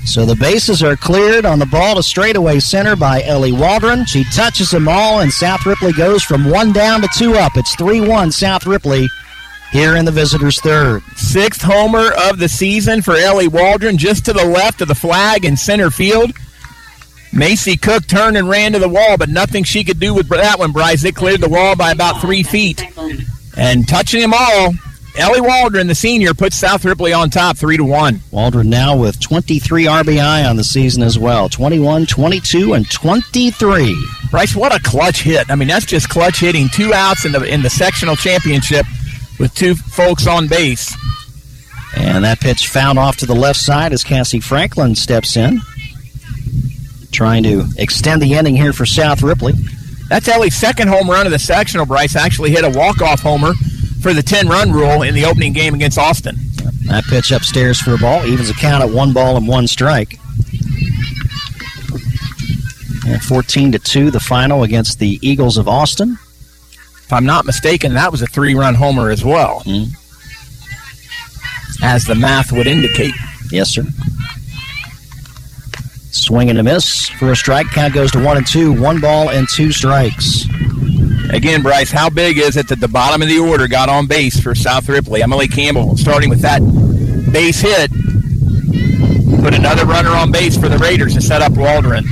So the bases are cleared on the ball to straightaway center by Ellie Waldron. She touches them all, and South Ripley goes from one down to two up. It's 3 1 South Ripley here in the visitors' third. Sixth homer of the season for Ellie Waldron, just to the left of the flag in center field. Macy Cook turned and ran to the wall, but nothing she could do with that one, Bryce. It cleared the wall by about three feet. And touching them all, Ellie Waldron, the senior, puts South Ripley on top 3 to 1. Waldron now with 23 RBI on the season as well 21, 22, and 23. Bryce, what a clutch hit. I mean, that's just clutch hitting. Two outs in the, in the sectional championship with two folks on base. And that pitch found off to the left side as Cassie Franklin steps in. Trying to extend the inning here for South Ripley. That's Ellie's second home run of the sectional. Bryce actually hit a walk-off homer for the 10-run rule in the opening game against Austin. That pitch upstairs for a ball evens a count at one ball and one strike. And 14 to 2 the final against the Eagles of Austin. If I'm not mistaken, that was a three-run homer as well. Mm. As the math would indicate. Yes, sir. Swing and a miss for a strike. Count goes to one and two. One ball and two strikes. Again, Bryce, how big is it that the bottom of the order got on base for South Ripley? Emily Campbell starting with that base hit. Put another runner on base for the Raiders to set up Waldron.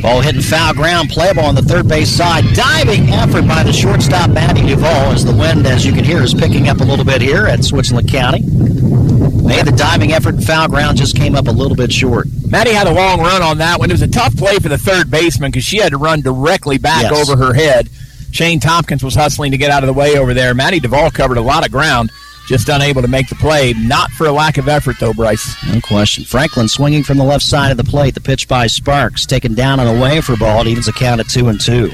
Ball hitting foul ground, playable on the third base side. Diving effort by the shortstop, Maddie Duvall, as the wind, as you can hear, is picking up a little bit here at Switzerland County. Man, the diving effort and foul ground just came up a little bit short. Maddie had a long run on that one. It was a tough play for the third baseman because she had to run directly back Yes. over her head. Shane Tompkins was hustling to get out of the way over there. Maddie Duvall covered a lot of ground, just unable to make the play. Not for a lack of effort, though, Bryce. No question. Franklin swinging from the left side of the plate. The pitch by Sparks, taken down and away for ball. It evens a count at two and two.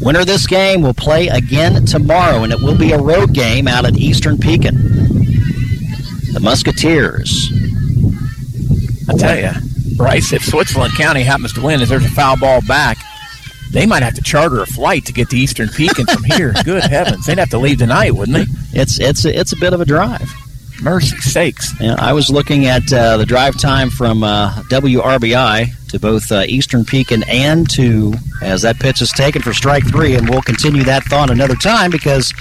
Winner this game will play again tomorrow, and it will be a road game out at Eastern Pekin. The Musketeers. I tell you, Bryce, if Switzerland County happens to win, as there's a foul ball back, they might have to charter a flight to get to Eastern Pekin from here. Good heavens, they'd have to leave tonight, wouldn't they? It's it's a, it's a bit of a drive. Mercy sakes! Yeah, I was looking at uh, the drive time from uh, WRBI to both uh, Eastern Pekin and to as that pitch is taken for strike three, and we'll continue that thought another time because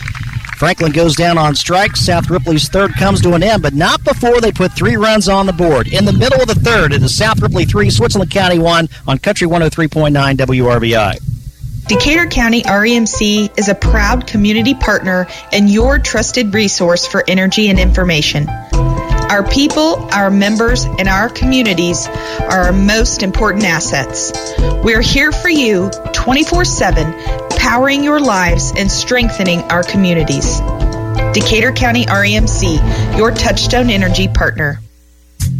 Franklin goes down on strikes. South Ripley's third comes to an end, but not before they put three runs on the board. In the middle of the third, it is South Ripley three, Switzerland County one on Country 103.9 WRBI. Decatur County REMC is a proud community partner and your trusted resource for energy and information. Our people, our members, and our communities are our most important assets. We're here for you 24 7, powering your lives and strengthening our communities. Decatur County REMC, your touchstone energy partner.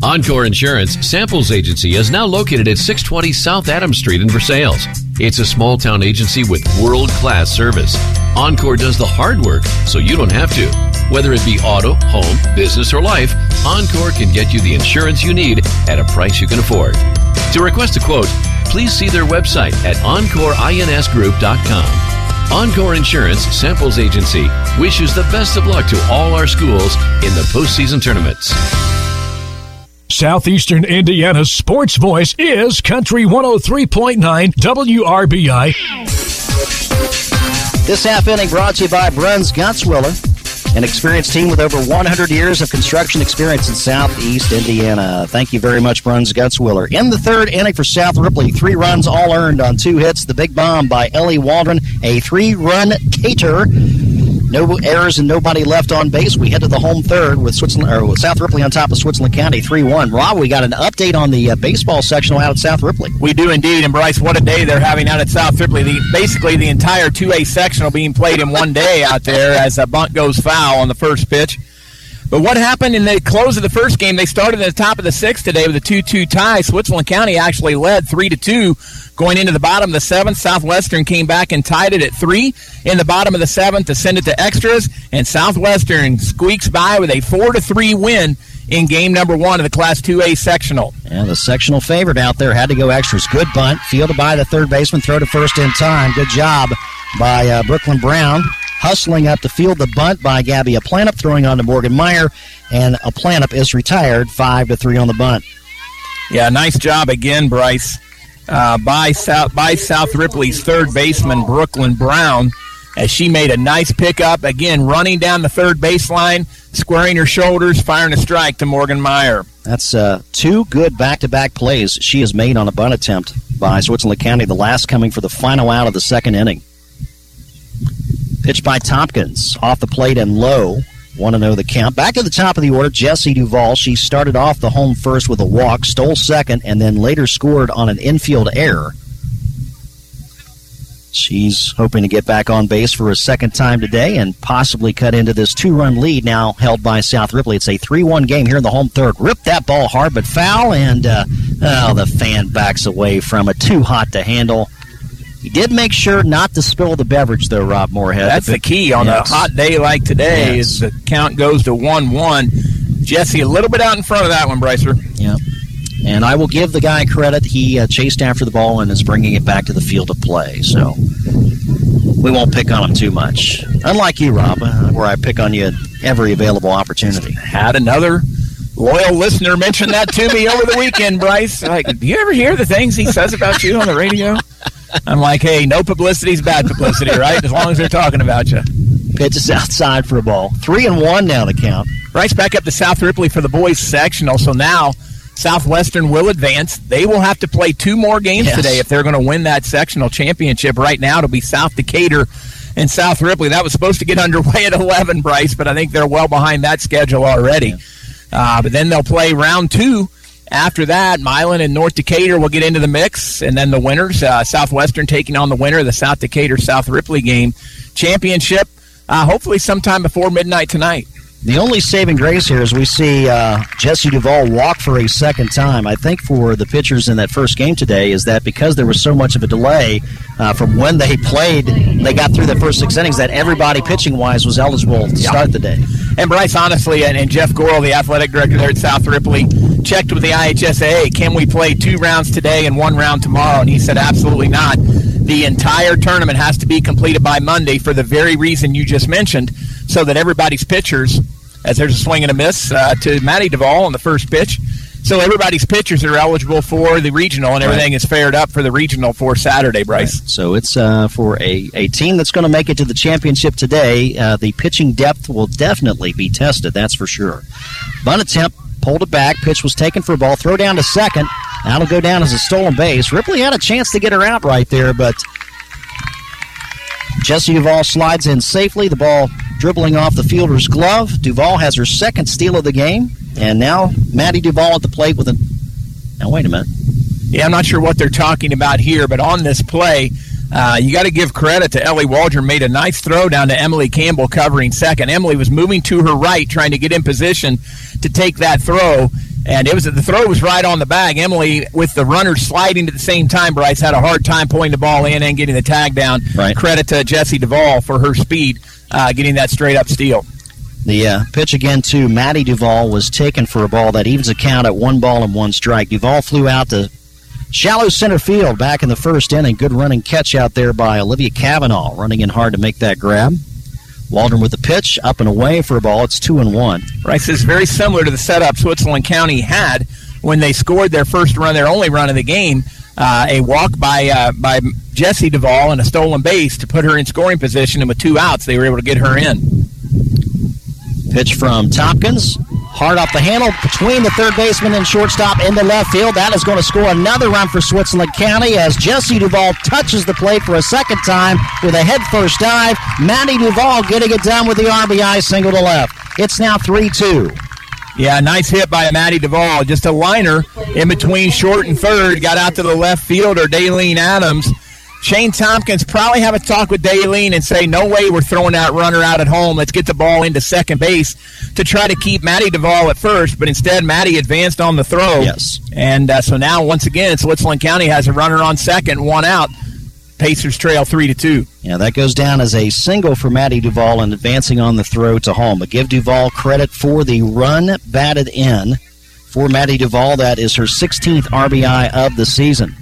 Encore Insurance Samples Agency is now located at 620 South Adams Street in Versailles. It's a small town agency with world class service. Encore does the hard work so you don't have to. Whether it be auto, home, business, or life, Encore can get you the insurance you need at a price you can afford. To request a quote, please see their website at EncoreINSGroup.com. Encore Insurance Samples Agency wishes the best of luck to all our schools in the postseason tournaments. Southeastern Indiana's sports voice is Country 103.9 WRBI. This half inning brought to you by Bruns Gutzwiller, an experienced team with over 100 years of construction experience in Southeast Indiana. Thank you very much, Bruns Gutzwiller. In the third inning for South Ripley, three runs all earned on two hits. The big bomb by Ellie Waldron, a three-run tater. No errors and nobody left on base. We head to the home third with Switzerland or with South Ripley on top of Switzerland County, three-one. Rob, we got an update on the uh, baseball sectional out at South Ripley. We do indeed, and Bryce, what a day they're having out at South Ripley. The, basically, the entire 2A sectional being played in one day out there as a bunt goes foul on the first pitch. But what happened in the close of the first game? They started at the top of the sixth today with a 2-2 tie. Switzerland County actually led 3 to 2 going into the bottom of the seventh. Southwestern came back and tied it at three in the bottom of the seventh to send it to extras, and Southwestern squeaks by with a 4 to 3 win in game number one of the Class 2A sectional. Yeah, the sectional favorite out there had to go extras. Good bunt, fielded by the third baseman, throw to first in time. Good job by uh, Brooklyn Brown. Hustling up to field the bunt by Gabby Aplanup, throwing on to Morgan Meyer, and Aplanup is retired, five to three on the bunt. Yeah, nice job again, Bryce, uh, by South by South Ripley's third baseman Brooklyn Brown, as she made a nice pickup again, running down the third baseline, squaring her shoulders, firing a strike to Morgan Meyer. That's uh, two good back-to-back plays she has made on a bunt attempt by Switzerland County. The last coming for the final out of the second inning. Pitched by Tompkins off the plate and low. Want to know the count. Back to the top of the order, Jesse Duvall. She started off the home first with a walk, stole second, and then later scored on an infield error. She's hoping to get back on base for a second time today and possibly cut into this two run lead now held by South Ripley. It's a 3 1 game here in the home third. Ripped that ball hard but foul, and uh, oh, the fan backs away from it. Too hot to handle. He did make sure not to spill the beverage, though, Rob Moorhead. That's the key on yes. a hot day like today. Yes. Is the count goes to one one. Jesse a little bit out in front of that one, Brycer. Yeah. And I will give the guy credit. He uh, chased after the ball and is bringing it back to the field of play. So we won't pick on him too much. Unlike you, Rob, uh, where I pick on you at every available opportunity. Had another loyal listener mentioned that to me over the weekend, Bryce. Like, do you ever hear the things he says about you on the radio? I'm like, hey, no publicity is bad publicity, right? As long as they're talking about you. Pitch is outside for a ball. Three and one now to count. Bryce back up to South Ripley for the boys sectional. So now Southwestern will advance. They will have to play two more games yes. today if they're going to win that sectional championship. Right now, it'll be South Decatur and South Ripley. That was supposed to get underway at 11, Bryce, but I think they're well behind that schedule already. Yeah. Uh, but then they'll play round two after that, Milan and North Decatur will get into the mix, and then the winners, uh, Southwestern taking on the winner of the South Decatur South Ripley game championship, uh, hopefully sometime before midnight tonight. The only saving grace here is we see uh, Jesse Duvall walk for a second time. I think for the pitchers in that first game today is that because there was so much of a delay uh, from when they played, they got through the first six innings, that everybody pitching wise was eligible to yeah. start the day. And Bryce, honestly, and, and Jeff Gorel, the athletic director there at South Ripley, checked with the IHSA, can we play two rounds today and one round tomorrow? And he said, absolutely not. The entire tournament has to be completed by Monday for the very reason you just mentioned, so that everybody's pitchers, as there's a swing and a miss uh, to Maddie Duvall on the first pitch, so everybody's pitchers are eligible for the regional, and everything right. is fared up for the regional for Saturday, Bryce. Right. So it's uh, for a, a team that's going to make it to the championship today. Uh, the pitching depth will definitely be tested, that's for sure. Bunt attempt, pulled it back. Pitch was taken for a ball. Throw down to second. That'll go down as a stolen base. Ripley had a chance to get her out right there, but Jesse Duvall slides in safely. The ball dribbling off the fielder's glove. Duvall has her second steal of the game. And now Maddie Duvall at the plate with a. Now, wait a minute. Yeah, I'm not sure what they're talking about here, but on this play, uh, you got to give credit to Ellie Waldron. Made a nice throw down to Emily Campbell covering second. Emily was moving to her right, trying to get in position to take that throw, and it was the throw was right on the bag. Emily, with the runners sliding at the same time, Bryce had a hard time pulling the ball in and getting the tag down. Right. Credit to Jesse Duvall for her speed, uh, getting that straight up steal. The uh, pitch again to Maddie Duvall was taken for a ball that evens the count at one ball and one strike. Duvall flew out to shallow center field back in the first inning. Good running catch out there by Olivia Cavanaugh, running in hard to make that grab. Waldron with the pitch, up and away for a ball. It's two and one. Rice is very similar to the setup Switzerland County had when they scored their first run, their only run of the game. Uh, a walk by uh, by Jesse Duvall and a stolen base to put her in scoring position, and with two outs, they were able to get her in. Pitch from Tompkins. Hard off the handle between the third baseman and shortstop in the left field. That is going to score another run for Switzerland County as Jesse Duvall touches the plate for a second time with a head first dive. Maddie Duvall getting it done with the RBI single to left. It's now 3 2. Yeah, nice hit by Maddie Duvall. Just a liner in between short and third. Got out to the left fielder, Daleen Adams Shane Tompkins probably have a talk with Daleen and say, no way we're throwing that runner out at home. Let's get the ball into second base to try to keep Maddie Duvall at first. But instead, Maddie advanced on the throw. Yes. And uh, so now, once again, Switzerland County has a runner on second, one out. Pacers trail three to two. Yeah, that goes down as a single for Maddie Duvall and advancing on the throw to home. But give Duvall credit for the run batted in for Maddie Duvall. That is her 16th RBI of the season.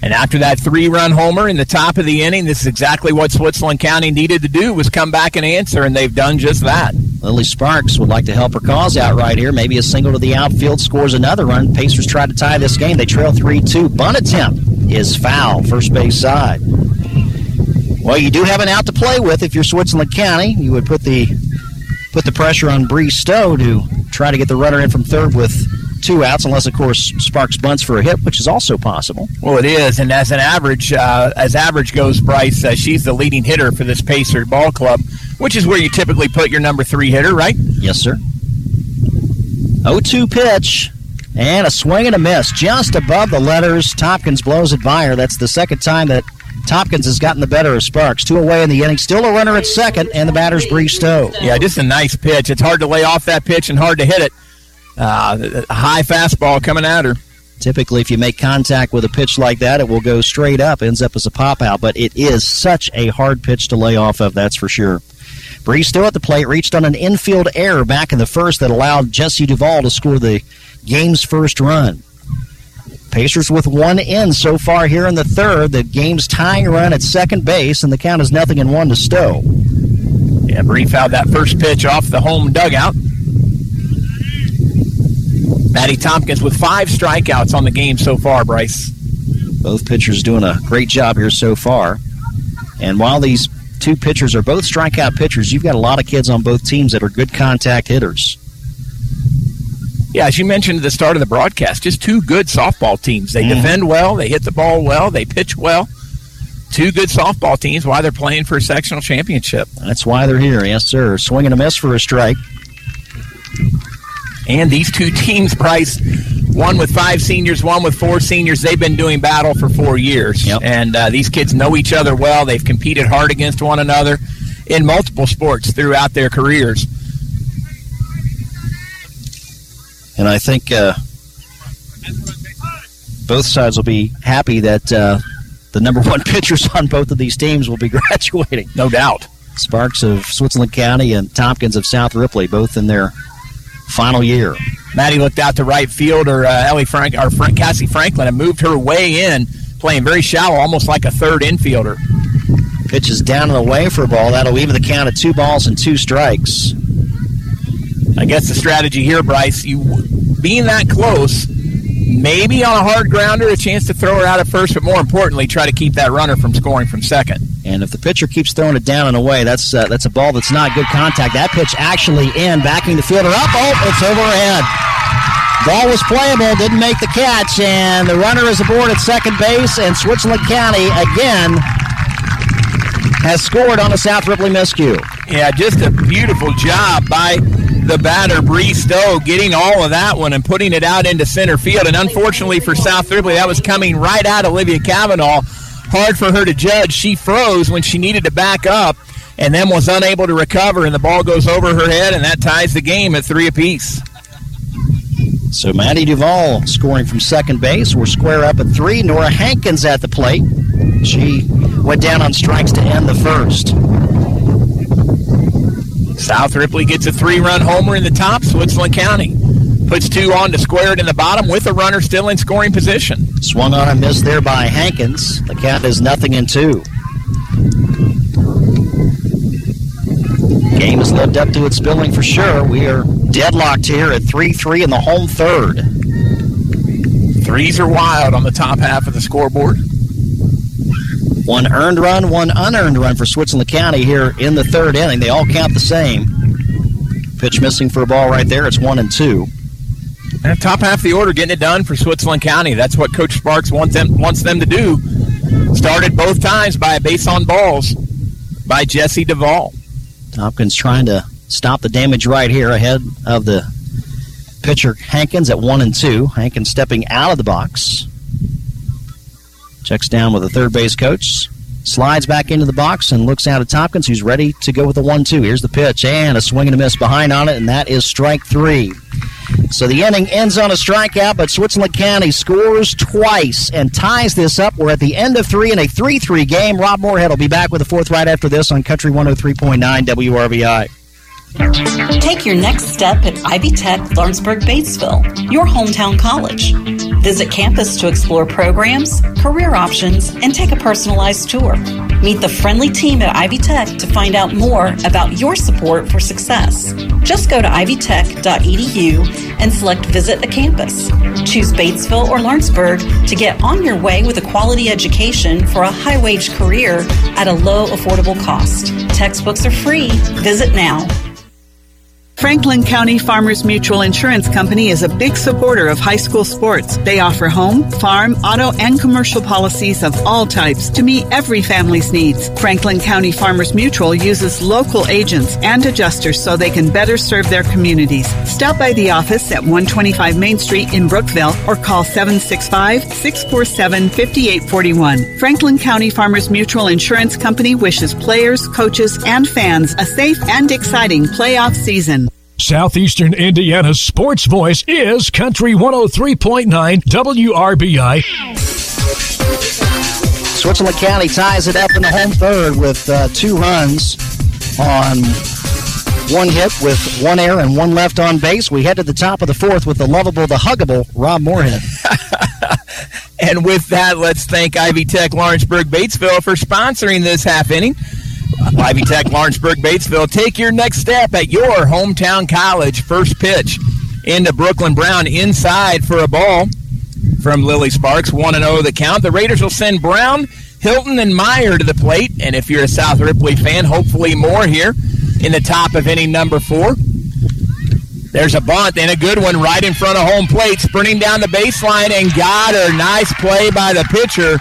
And after that three-run homer in the top of the inning, this is exactly what Switzerland County needed to do was come back and answer, and they've done just that. Lily Sparks would like to help her cause out right here. Maybe a single to the outfield scores another run. Pacers try to tie this game. They trail 3 2. Bunt attempt is foul, first base side. Well, you do have an out to play with if you're Switzerland County. You would put the put the pressure on Bree Stowe to try to get the runner in from third with two outs, unless of course Sparks bunts for a hit, which is also possible. Well, it is, and as an average, uh, as average goes, Bryce, uh, she's the leading hitter for this Pacer ball club, which is where you typically put your number three hitter, right? Yes, sir. 0-2 pitch. And a swing and a miss just above the letters. Tompkins blows it by her. That's the second time that Tompkins has gotten the better of Sparks. Two away in the inning. Still a runner at second, and the batter's Bree Stowe. Yeah, just a nice pitch. It's hard to lay off that pitch and hard to hit it. Uh, a high fastball coming at her. Typically, if you make contact with a pitch like that, it will go straight up, ends up as a pop out. But it is such a hard pitch to lay off of, that's for sure. Bree still at the plate, reached on an infield error back in the first that allowed Jesse Duvall to score the game's first run. Pacers with one in so far here in the third. The game's tying run at second base, and the count is nothing and one to Stowe. Yeah, Bree fouled that first pitch off the home dugout. Maddie Tompkins with five strikeouts on the game so far, Bryce. Both pitchers doing a great job here so far. And while these two pitchers are both strikeout pitchers, you've got a lot of kids on both teams that are good contact hitters. Yeah, as you mentioned at the start of the broadcast, just two good softball teams. They mm. defend well, they hit the ball well, they pitch well. Two good softball teams. Why they're playing for a sectional championship. That's why they're here. Yes, sir. Swinging a miss for a strike. And these two teams, Bryce, one with five seniors, one with four seniors, they've been doing battle for four years. Yep. And uh, these kids know each other well. They've competed hard against one another in multiple sports throughout their careers. And I think uh, both sides will be happy that uh, the number one pitchers on both of these teams will be graduating. No doubt. Sparks of Switzerland County and Tompkins of South Ripley, both in their final year. Maddie looked out to right fielder uh, Ellie Frank or Frank, Cassie Franklin and moved her way in, playing very shallow, almost like a third infielder. Pitch is down and away for a ball. That'll even the count at two balls and two strikes. I guess the strategy here, Bryce, you being that close, maybe on a hard grounder, a chance to throw her out at first, but more importantly, try to keep that runner from scoring from second. And if the pitcher keeps throwing it down and away, that's uh, that's a ball that's not good contact. That pitch actually in, backing the fielder up. Oh, it's overhead. Ball was playable, didn't make the catch, and the runner is aboard at second base, and Switzerland County again has scored on a South Ripley miscue. Yeah, just a beautiful job by the batter, Bree Stowe, getting all of that one and putting it out into center field. And unfortunately for South Ripley, that was coming right at Olivia Cavanaugh hard for her to judge. She froze when she needed to back up and then was unable to recover, and the ball goes over her head, and that ties the game at three apiece. So Maddie Duvall scoring from second base. We're square up at three. Nora Hankins at the plate. She went down on strikes to end the first. South Ripley gets a three-run homer in the top. Switzerland County puts two on to square it in the bottom with a runner still in scoring position. Swung on a miss there by Hankins. The count is nothing in two. Game has lived up to its billing for sure. We are deadlocked here at 3 3 in the home third. Threes are wild on the top half of the scoreboard. One earned run, one unearned run for Switzerland County here in the third inning. They all count the same. Pitch missing for a ball right there. It's one and two. Top half of the order getting it done for Switzerland County. That's what Coach Sparks wants them wants them to do. Started both times by a base on balls by Jesse Duvall. Tompkins trying to stop the damage right here ahead of the pitcher Hankins at one and two. Hankins stepping out of the box. Checks down with the third base coach. Slides back into the box and looks out at Tompkins, who's ready to go with the one two. Here's the pitch and a swing and a miss behind on it, and that is strike three. So the inning ends on a strikeout, but Switzerland County scores twice and ties this up. We're at the end of three in a 3 3 game. Rob Moorhead will be back with the fourth right after this on Country 103.9 WRBI. Take your next step at Ivy Tech Lawrenceburg Batesville, your hometown college. Visit campus to explore programs, career options, and take a personalized tour. Meet the friendly team at Ivy Tech to find out more about your support for success. Just go to ivytech.edu and select Visit a Campus. Choose Batesville or Lawrenceburg to get on your way with a quality education for a high wage career at a low, affordable cost. Textbooks are free. Visit now. Franklin County Farmers Mutual Insurance Company is a big supporter of high school sports. They offer home, farm, auto, and commercial policies of all types to meet every family's needs. Franklin County Farmers Mutual uses local agents and adjusters so they can better serve their communities. Stop by the office at 125 Main Street in Brookville or call 765 647 5841. Franklin County Farmers Mutual Insurance Company wishes players, coaches, and fans a safe and exciting playoff season. Southeastern Indiana's sports voice is Country 103.9 WRBI. Switzerland County ties it up in the home third with uh, two runs on one hit with one air and one left on base. We head to the top of the fourth with the lovable, the huggable Rob Moorhead. and with that, let's thank Ivy Tech Lawrenceburg Batesville for sponsoring this half inning. Ivy Tech Lawrenceburg Batesville, take your next step at your hometown college. First pitch into Brooklyn Brown inside for a ball from Lily Sparks. 1 0 the count. The Raiders will send Brown, Hilton, and Meyer to the plate. And if you're a South Ripley fan, hopefully more here in the top of inning number four. There's a bunt and a good one right in front of home plate, sprinting down the baseline and got her. Nice play by the pitcher.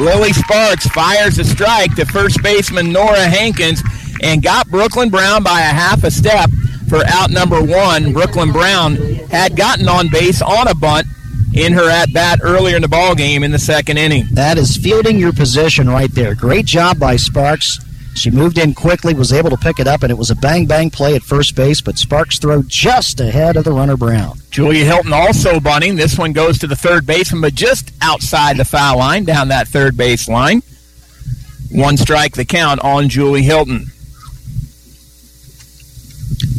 Lily Sparks fires a strike to first baseman Nora Hankins and got Brooklyn Brown by a half a step for out number one. Brooklyn Brown had gotten on base on a bunt in her at bat earlier in the ball game in the second inning. That is fielding your position right there. Great job by Sparks. She moved in quickly, was able to pick it up, and it was a bang bang play at first base, but Sparks throw just ahead of the runner Brown. Julia Hilton also bunting. This one goes to the third baseman, but just outside the foul line, down that third base line. One strike the count on Julie Hilton.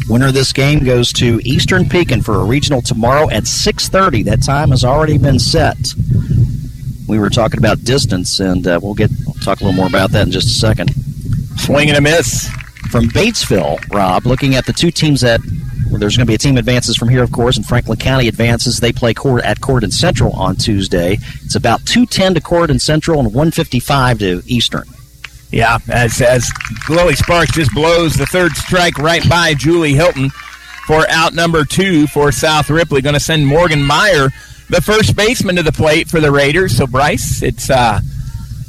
Winner of this game goes to Eastern Pekin for a regional tomorrow at 6:30. That time has already been set. We were talking about distance, and uh, we'll get we'll talk a little more about that in just a second. Swing and a miss from Batesville. Rob, looking at the two teams that well, there's going to be a team advances from here, of course, and Franklin County advances. They play court at Corydon Central on Tuesday. It's about 210 to Corydon Central and 155 to Eastern. Yeah, as as Lily Sparks just blows the third strike right by Julie Hilton for out number two for South Ripley. Going to send Morgan Meyer, the first baseman, to the plate for the Raiders. So Bryce, it's uh,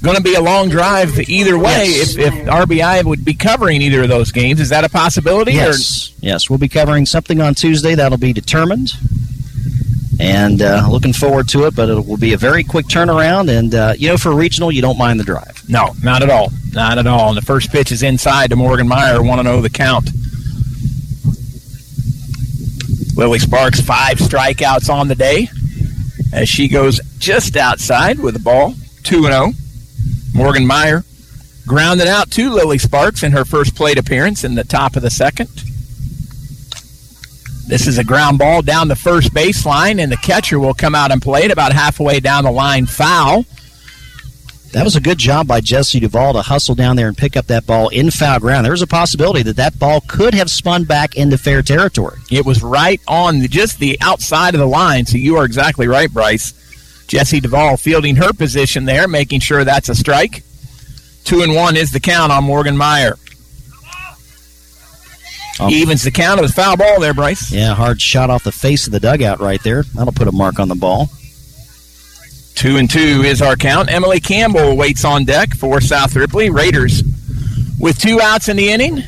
going to be a long drive either way. Yes. If, if RBI would be covering either of those games, is that a possibility? Yes, yes, we'll be covering something on Tuesday that'll be determined, and uh, looking forward to it. But it will be a very quick turnaround, and uh, you know, for a regional, you don't mind the drive. No, not at all, not at all. And the first pitch is inside to Morgan Meyer, one to zero the count. Lily Sparks five strikeouts on the day as she goes just outside with the ball, two and zero. Morgan Meyer grounded out to Lily Sparks in her first plate appearance in the top of the second. This is a ground ball down the first baseline, and the catcher will come out and play it about halfway down the line foul. That was a good job by Jesse Duvall to hustle down there and pick up that ball in foul ground. There's a possibility that that ball could have spun back into fair territory. It was right on the, just the outside of the line, so you are exactly right, Bryce. Jesse Duvall fielding her position there, making sure that's a strike. Two and one is the count on Morgan Meyer. Um, Evens the count. It was foul ball there, Bryce. Yeah, hard shot off the face of the dugout right there. That'll put a mark on the ball. Two and two is our count. Emily Campbell waits on deck for South Ripley Raiders with two outs in the inning.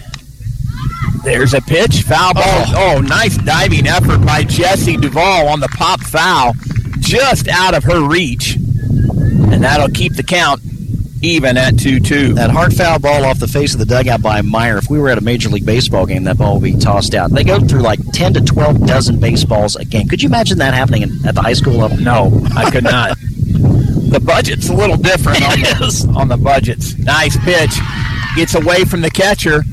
There's a pitch, foul ball. Oh, oh nice diving effort by Jesse Duvall on the pop foul just out of her reach. And that'll keep the count even at 2 2. That hard foul ball off the face of the dugout by Meyer. If we were at a Major League Baseball game, that ball would be tossed out. They go through like 10 to 12 dozen baseballs a game. Could you imagine that happening in, at the high school level? No, I could not. the budget's a little different on the, on the budgets. Nice pitch. Gets away from the catcher.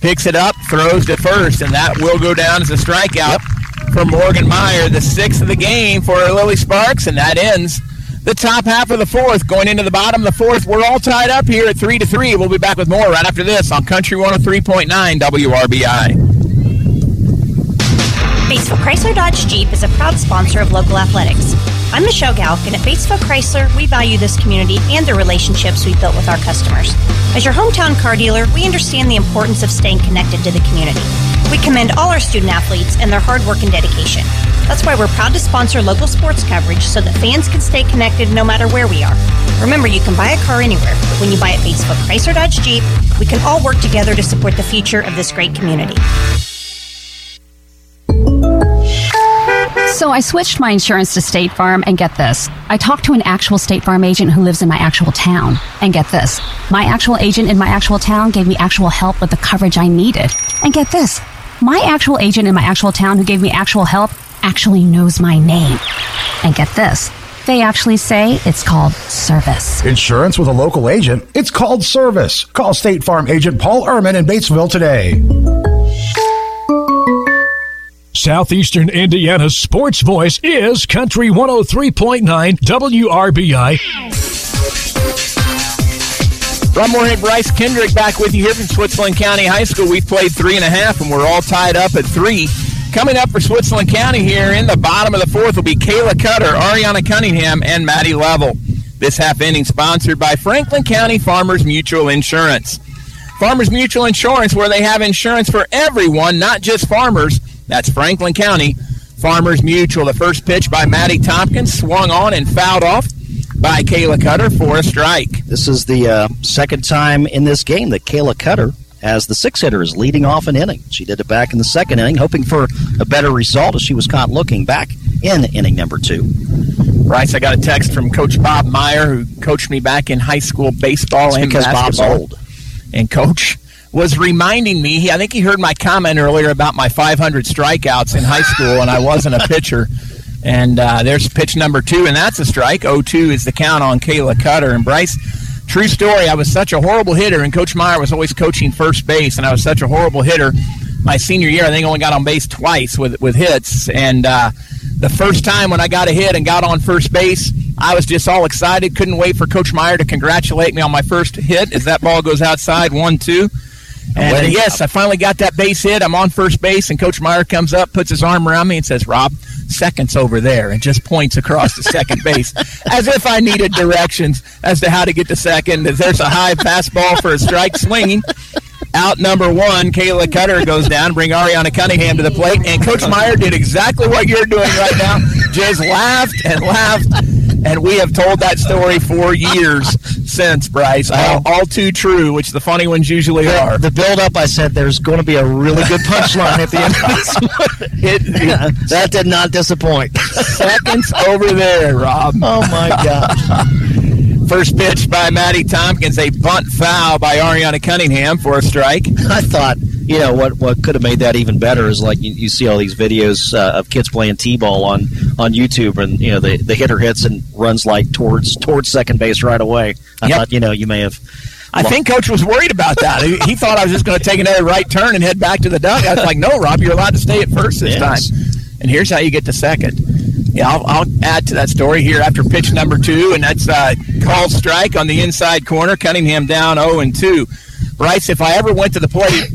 picks it up, throws to first, and that will go down as a strikeout for Morgan Meyer, the sixth of the game for Lily Sparks, and that ends the top half of the fourth. Going into the bottom of the fourth, we're all tied up here at three to three. We'll be back with more right after this on Country 103.9 WRBI. Batesville Chrysler Dodge Jeep is a proud sponsor of local athletics. I'm Michelle Galk, and at Batesville Chrysler, we value this community and the relationships we've built with our customers. As your hometown car dealer, we understand the importance of staying connected to the community. We commend all our student athletes and their hard work and dedication. That's why we're proud to sponsor local sports coverage so that fans can stay connected no matter where we are. Remember, you can buy a car anywhere, but when you buy at Batesville Chrysler Dodge Jeep, we can all work together to support the future of this great community. So I switched my insurance to State Farm, and get this. I talked to an actual State Farm agent who lives in my actual town. And get this. My actual agent in my actual town gave me actual help with the coverage I needed. And get this. My actual agent in my actual town who gave me actual help actually knows my name. And get this. They actually say it's called service. Insurance with a local agent? It's called service. Call State Farm agent Paul Ehrman in Batesville today. Southeastern Indiana's sports voice is Country 103.9 WRBI. Rob Moorhead, Bryce Kendrick back with you here from Switzerland County High School. We've played three and a half, and we're all tied up at three. Coming up for Switzerland County here in the bottom of the fourth will be Kayla Cutter, Ariana Cunningham, and Maddie Level. This half inning sponsored by Franklin County Farmers Mutual Insurance. Farmers Mutual Insurance, where they have insurance for everyone, not just farmers. That's Franklin County Farmers Mutual. The first pitch by Maddie Tompkins swung on and fouled off by Kayla Cutter for a strike. This is the uh, second time in this game that Kayla Cutter, as the six hitter, is leading off an inning. She did it back in the second inning, hoping for a better result as she was caught looking back in inning number two. Bryce, I got a text from Coach Bob Meyer, who coached me back in high school baseball It's and because Bob's old. And Coach was reminding me. He, I think he heard my comment earlier about my 500 strikeouts in high school, and I wasn't a pitcher. And uh, there's pitch number two, and that's a strike. 0-2 is the count on Kayla Cutter and Bryce. True story. I was such a horrible hitter, and Coach Meyer was always coaching first base, and I was such a horrible hitter. My senior year, I think I only got on base twice with with hits, and uh, the first time when I got a hit and got on first base, I was just all excited. Couldn't wait for Coach Meyer to congratulate me on my first hit as that ball goes outside, one two. And Wedding yes, I finally got that base hit. I'm on first base, and Coach Meyer comes up, puts his arm around me, and says, "Rob, seconds over there," and just points across to second base, as if I needed directions as to how to get to second. As there's a high fastball for a strike swinging. Out number one, Kayla Cutter goes down. Bring Ariana Cunningham to the plate, and Coach Meyer did exactly what you're doing right now. Just laughed and laughed, and we have told that story for years since. Bryce, all, all too true, which the funny ones usually are. The build up, I said there's going to be a really good punchline at the end of this one. It, that did not disappoint. seconds over there, Rob. Oh my gosh. First pitch by Maddie Tompkins, a bunt foul by Ariana Cunningham for a strike. I thought, you know, what what could have made that even better is like you, you see all these videos uh, of kids playing t-ball on on YouTube, and you know the the hitter hits and runs like towards towards second base right away. I Yep. thought, you know, you may have. I think Coach was worried about that. He, he thought I was just going to take another right turn and head back to the dugout. I was like, no, Rob, you're allowed to stay at first this Yes. time. And here's how you get to second. Yeah, I'll, I'll add to that story here after pitch number two, and that's uh, called strike on the inside corner. Cunningham down 0 and 2. Bryce, if I ever went to the plate,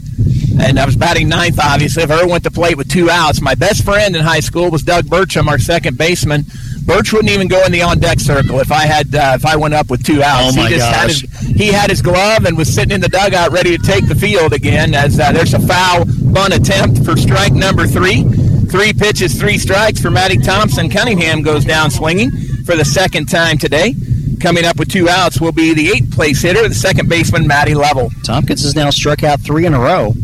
and I was batting ninth, obviously, if I ever went to plate with two outs, my best friend in high school was Doug Burcham, our second baseman. Birch wouldn't even go in the on deck circle if I had uh, if I went up with two outs. Oh, he just had his he had his glove and was sitting in the dugout ready to take the field again. As uh, there's a foul bunt attempt for strike number three. Three pitches, three strikes for Matty Thompson. Cunningham goes down swinging for the second time today. Coming up with two outs will be the eighth place hitter, the second baseman, Matty Level. Tompkins has now struck out three in a row.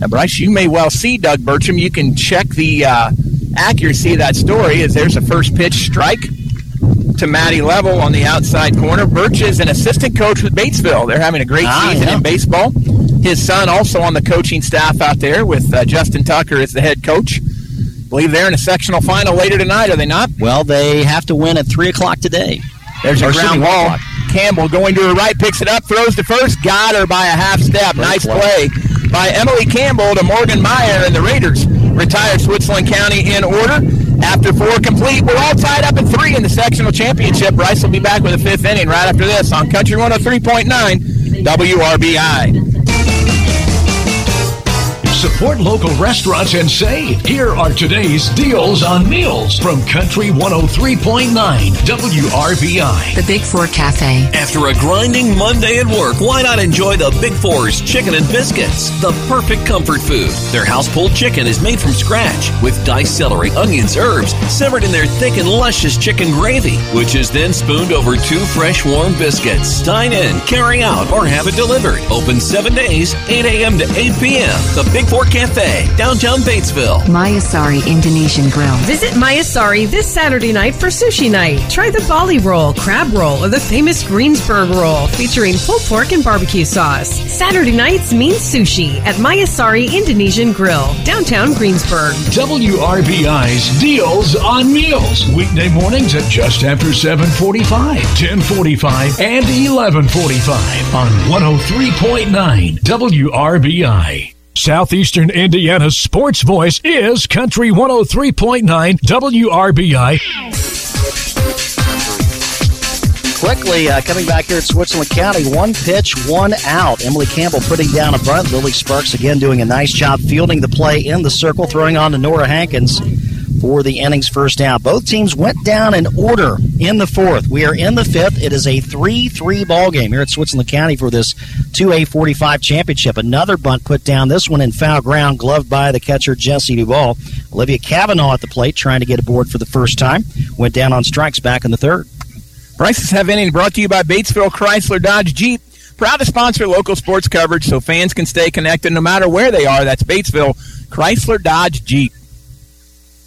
Now, Bryce, you may well see Doug Burcham. You can check the uh, accuracy of that story as there's a first pitch strike to Matty Level on the outside corner. Birch is an assistant coach with Batesville. They're having a great Ah, season yeah. in baseball. His son also on the coaching staff out there with uh, Justin Tucker as the head coach. believe they're in a sectional final later tonight, are they not? Well, they have to win at three o'clock today. There's Or a ground ball. Campbell going to her right, picks it up, throws to first, got her by a half step. Nice play by Emily Campbell to Morgan Meyer, and the Raiders retired Switzerland County in order. After four complete, we're all tied up at three in the sectional championship. Bryce will be back with a fifth inning right after this on Country 103.9 WRBI. Support local restaurants and save. Here are today's deals on meals from Country 103.9 WRBI. The Big Four Cafe. After a grinding Monday at work, why not enjoy the Big Four's chicken and biscuits? The perfect comfort food. Their house pulled chicken is made from scratch with diced celery, onions, herbs, simmered in their thick and luscious chicken gravy, which is then spooned over two fresh warm biscuits. Dine in, carry out, or have it delivered. Open seven days, 8 a.m. to 8 p.m. The Big Four Cafe, downtown Batesville. Mayasari Indonesian Grill. Visit Mayasari this Saturday night for sushi night. Try the Bali roll, crab roll, or the famous Greensburg roll featuring pulled pork and barbecue sauce. Saturday nights mean sushi at Mayasari Indonesian Grill, downtown Greensburg. WRBI's Deals on Meals. Weekday mornings at just after 745, 1045, and 1145 on 103.9 WRBI. Southeastern Indiana's sports voice is Country 103.9 WRBI. Quickly uh, coming back here at Switzerland County, one pitch, one out. Emily Campbell putting down a bunt. Lily Sparks again doing a nice job fielding the play in the circle, throwing on to Nora Hankins for the innings first out. Both teams went down in order in the fourth. We are in the fifth. It is a 3 3 ball game here at Switzerland County for this 2A45 championship. Another bunt put down, this one in foul ground, gloved by the catcher Jesse Duvall. Olivia Cavanaugh at the plate trying to get aboard for the first time. Went down on strikes back in the third. Prices Have Inning brought to you by Batesville Chrysler Dodge Jeep. Proud to sponsor local sports coverage so fans can stay connected no matter where they are. That's Batesville Chrysler Dodge Jeep.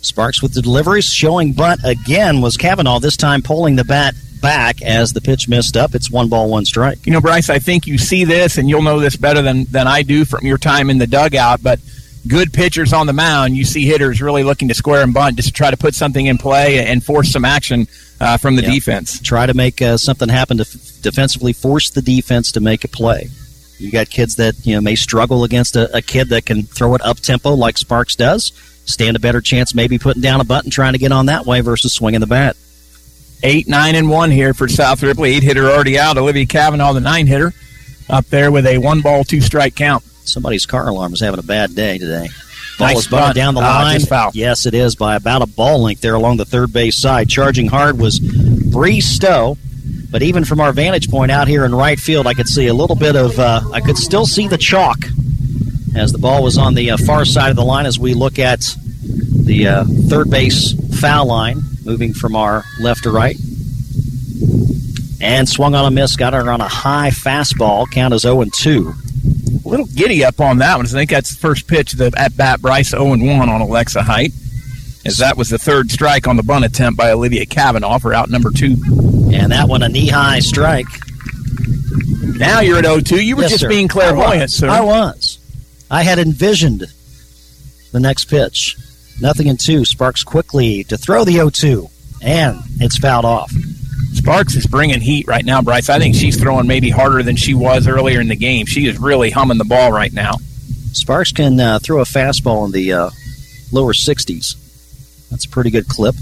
Sparks with the deliveries, showing bunt again was Cavanaugh, this time pulling the bat back as the pitch missed up. It's one ball, one strike. You know, Bryce, I think you see this, and you'll know this better than, than I do from your time in the dugout, but good pitchers on the mound, you see hitters really looking to square and bunt just to try to put something in play and force some action uh, from the Yep. defense. Try to make uh, something happen to f- defensively, force the defense to make a play. You got kids that you know may struggle against a, a kid that can throw it up tempo like Sparks does. Stand a better chance maybe putting down a button trying to get on that way versus swinging the bat. Eight, nine, and one here for South Ripley. Eight hitter already out. Olivia Cavanaugh, the nine hitter, up there with a one ball, two strike count. Somebody's car alarm is having a bad day today. Ball Nice is bunted down the Ah, line. Yes, it is by about a ball length there along the third base side. Charging hard was Bree Stowe, but even from our vantage point out here in right field, I could see a little bit of. Uh, I could still see the chalk as the ball was on the uh, far side of the line. As we look at the uh, third base foul line, moving from our left to right, and swung on a miss, got her on a high fastball. Count is zero and two. A little giddy up on that one. I think that's the first pitch of the at bat Bryce 0 and 1 on Alexa Height. As that was the third strike on the bunt attempt by Olivia Cavanaugh for out number two. And that one a knee high strike. Now you're at 0 2. You were Yes, just sir. being clairvoyant, I sir. I was. I had envisioned the next pitch. Nothing in two. Sparks quickly to throw the 0 2. And it's fouled off. Sparks is bringing heat right now, Bryce. I think she's throwing maybe harder than she was earlier in the game. She is really humming the ball right now. Sparks can uh, throw a fastball in the uh, lower 60s. That's a pretty good clip.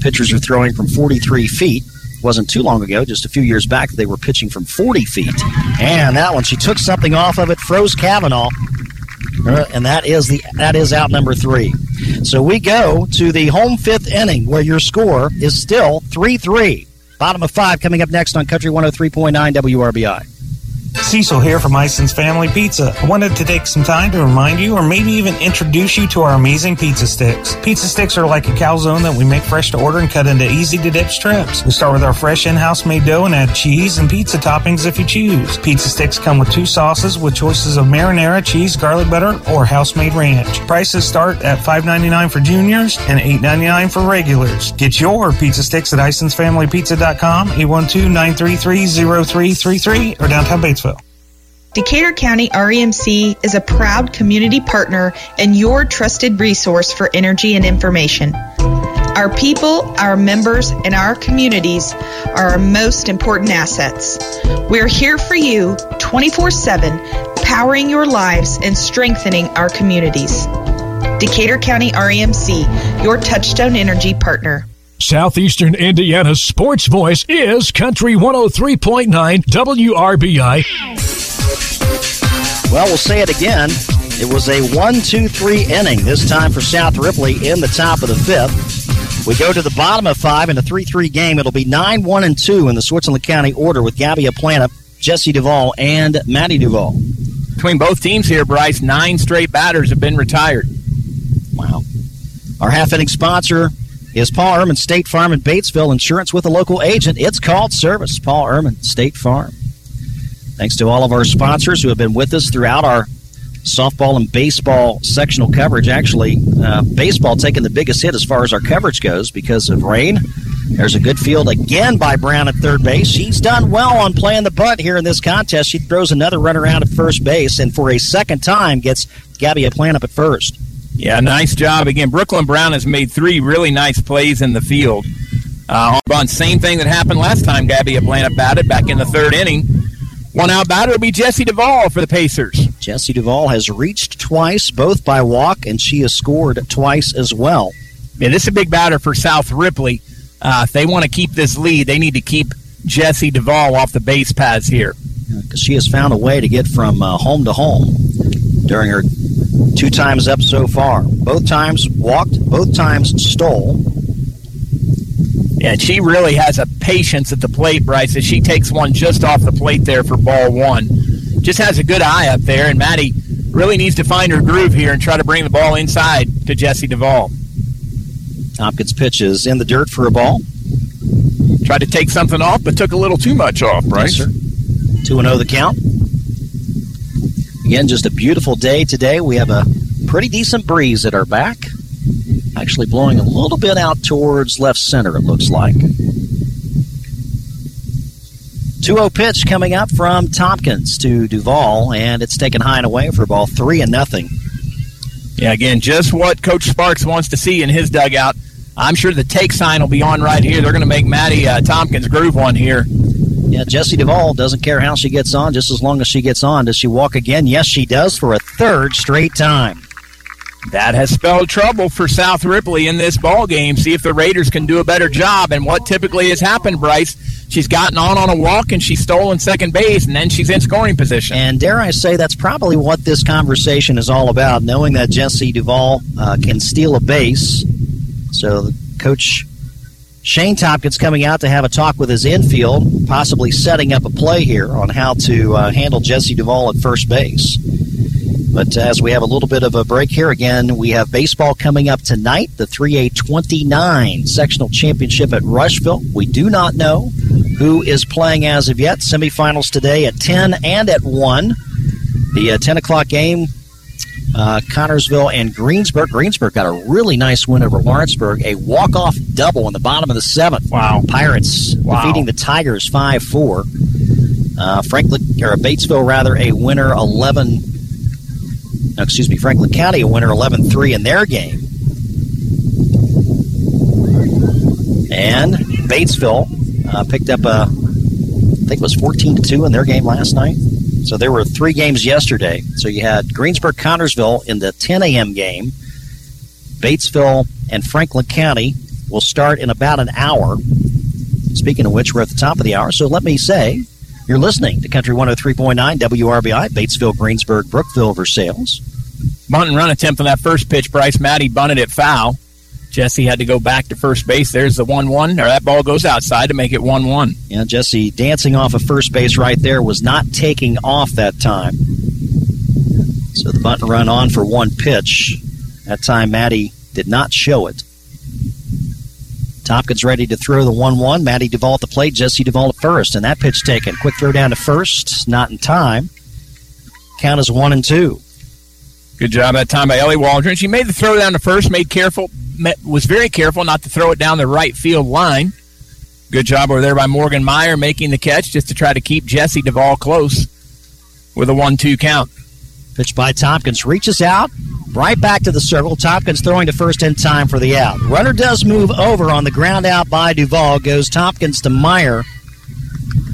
Pitchers are throwing from 43 feet. Wasn't too long ago, just a few years back, they were pitching from 40 feet. And that one, she took something off of it, froze Cavanaugh, Uh, and that is the that is out number three. So we go to the home fifth inning, where your score is still three three. Bottom of five coming up next on Country 103.9 WRBI. Cecil here from Ison's Family Pizza. I wanted to take some time to remind you or maybe even introduce you to our amazing pizza sticks. Pizza sticks are like a calzone that we make fresh to order and cut into easy to dip strips. We start with our fresh in-house made dough and add cheese and pizza toppings if you choose. Pizza sticks come with two sauces with choices of marinara, cheese, garlic butter, or house-made ranch. Prices start at $5.99 for juniors and $8.99 for regulars. Get your pizza sticks at IsonsFamilyPizza.com, 812-933-0333, or downtown Batesville. Decatur County REMC is a proud community partner and your trusted resource for energy and information. Our people, our members, and our communities are our most important assets. We're here for you 24 7, powering your lives and strengthening our communities. Decatur County REMC, your touchstone energy partner. Southeastern Indiana's sports voice is Country 103.9 WRBI. Well, we'll say it again. It was a 1 2 3 inning, this time for South Ripley in the top of the fifth. We go to the bottom of five in a 3 3 game. It'll be 9 1 and 2 in the Switzerland County order with Gabby Aplanalp, Jesse Duvall, and Maddie Duvall. Between both teams here, Bryce, nine straight batters have been retired. Wow. Our half inning sponsor is Paul Ehrman State Farm in Batesville. Insurance with a local agent. It's called service. Paul Ehrman State Farm. Thanks to all of our sponsors who have been with us throughout our softball and baseball sectional coverage. Actually, uh, baseball taking the biggest hit as far as our coverage goes because of rain. There's a good field again by Brown at third base. She's done well on playing the butt here in this contest. She throws another runner out at first base, and for a second time gets Gabby Plant up at first. Yeah, nice job again. Brooklyn Brown has made three really nice plays in the field. Uh, on same thing that happened last time Gabby Aplanalp batted back in the third inning. One out batter will be Jesse Duvall for the Pacers. Jesse Duvall has reached twice, both by walk, and she has scored twice as well. Yeah, this is a big batter for South Ripley. Uh, if they want to keep this lead, they need to keep Jesse Duvall off the base paths here. Because she has found a way to get from uh, home to home during her two times up so far. Both times walked, both times stole. Yeah, she really has a patience at the plate, Bryce, as she takes one just off the plate there for ball one. Just has a good eye up there, and Maddie really needs to find her groove here and try to bring the ball inside to Jesse Duvall. Tompkins pitches in the dirt for a ball. Tried to take something off, but took a little too much off, Bryce. Yes, 2 0 the count. Again, just a beautiful day today. We have a pretty decent breeze at our back. Actually, blowing a little bit out towards left center, it looks like. 2 0 pitch coming up from Tompkins to Duvall, and it's taken high and away for ball three and nothing. Yeah, again, just what Coach Sparks wants to see in his dugout. I'm sure the take sign will be on right here. They're going to make Maddie uh, Tompkins groove one here. Yeah, Jessie Duvall doesn't care how she gets on, just as long as she gets on. Does she walk again? Yes, she does for a third straight time. That has spelled trouble for South Ripley in this ball game. See if the Raiders can do a better job. And what typically has happened, Bryce, she's gotten on on a walk and she's stolen second base, and then she's in scoring position. And dare I say, that's probably what this conversation is all about, knowing that Jesse Duvall uh, can steal a base. So, Coach Shane Tompkins coming out to have a talk with his infield, possibly setting up a play here on how to uh, handle Jesse Duvall at first base. But as we have a little bit of a break here again, we have baseball coming up tonight, the 3A29 sectional championship at Rushville. We do not know who is playing as of yet. Semifinals today at 10 and at 1. The uh, 10 o'clock game, uh, Connersville and Greensburg. Greensburg got a really nice win over Lawrenceburg, a walk off double in the bottom of the seventh. Wow. Pirates wow. defeating the Tigers 5 4. Uh, Franklin, or Batesville, rather, a winner 11- excuse me, Franklin County a winner 11-3 in their game. And Batesville uh, picked up a, I think it was 14 2 in their game last night. So there were three games yesterday. So you had Greensburg Connersville in the 10 a.m. game. Batesville and Franklin County will start in about an hour. Speaking of which, we're at the top of the hour. So let me say, you're listening to Country 103.9 WRBI, Batesville, Greensburg, Brookville, Versailles. Bunt and run attempt on that first pitch. Bryce Maddie bunted it foul. Jesse had to go back to first base. There's the 1 1, or that ball goes outside to make it 1 1. Yeah, Jesse dancing off of first base right there was not taking off that time. So the bunt and run on for one pitch. That time, Maddie did not show it. Tompkins ready to throw the 1 1. Maddie Duvall at the plate, Jesse Duvall at first. And that pitch taken. Quick throw down to first, not in time. Count is 1 and 2. Good job that time by Ellie Waldron. She made the throw down to first, made careful, was very careful not to throw it down the right field line. Good job over there by Morgan Meyer making the catch just to try to keep Jesse Duvall close with a 1 2 count. Pitch by Tompkins reaches out, Right back to the circle. Tompkins throwing to first in time for the out. Runner does move over on the ground out by Duvall. Goes Tompkins to Meyer.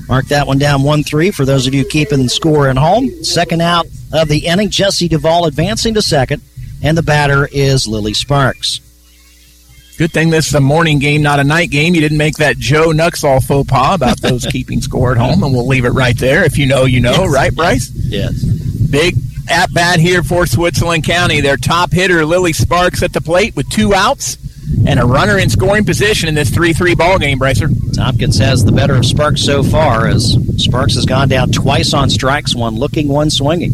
Mark that one down 1 3 for those of you keeping the score at home. Second out of the inning. Jesse Duvall advancing to second. And the batter is Lily Sparks. Good thing this is a morning game, not a night game. You didn't make that Joe Nuxhall faux pas about those keeping score at home, and we'll leave it right there. If you know, you know, yes. right, Bryce? Yes. Big at bat here for Switzerland County. Their top hitter, Lily Sparks, at the plate with two outs and a runner in scoring position in this 3 3 ball game, Brycer. Tompkins has the better of Sparks so far as Sparks has gone down twice on strikes, one looking, one swinging.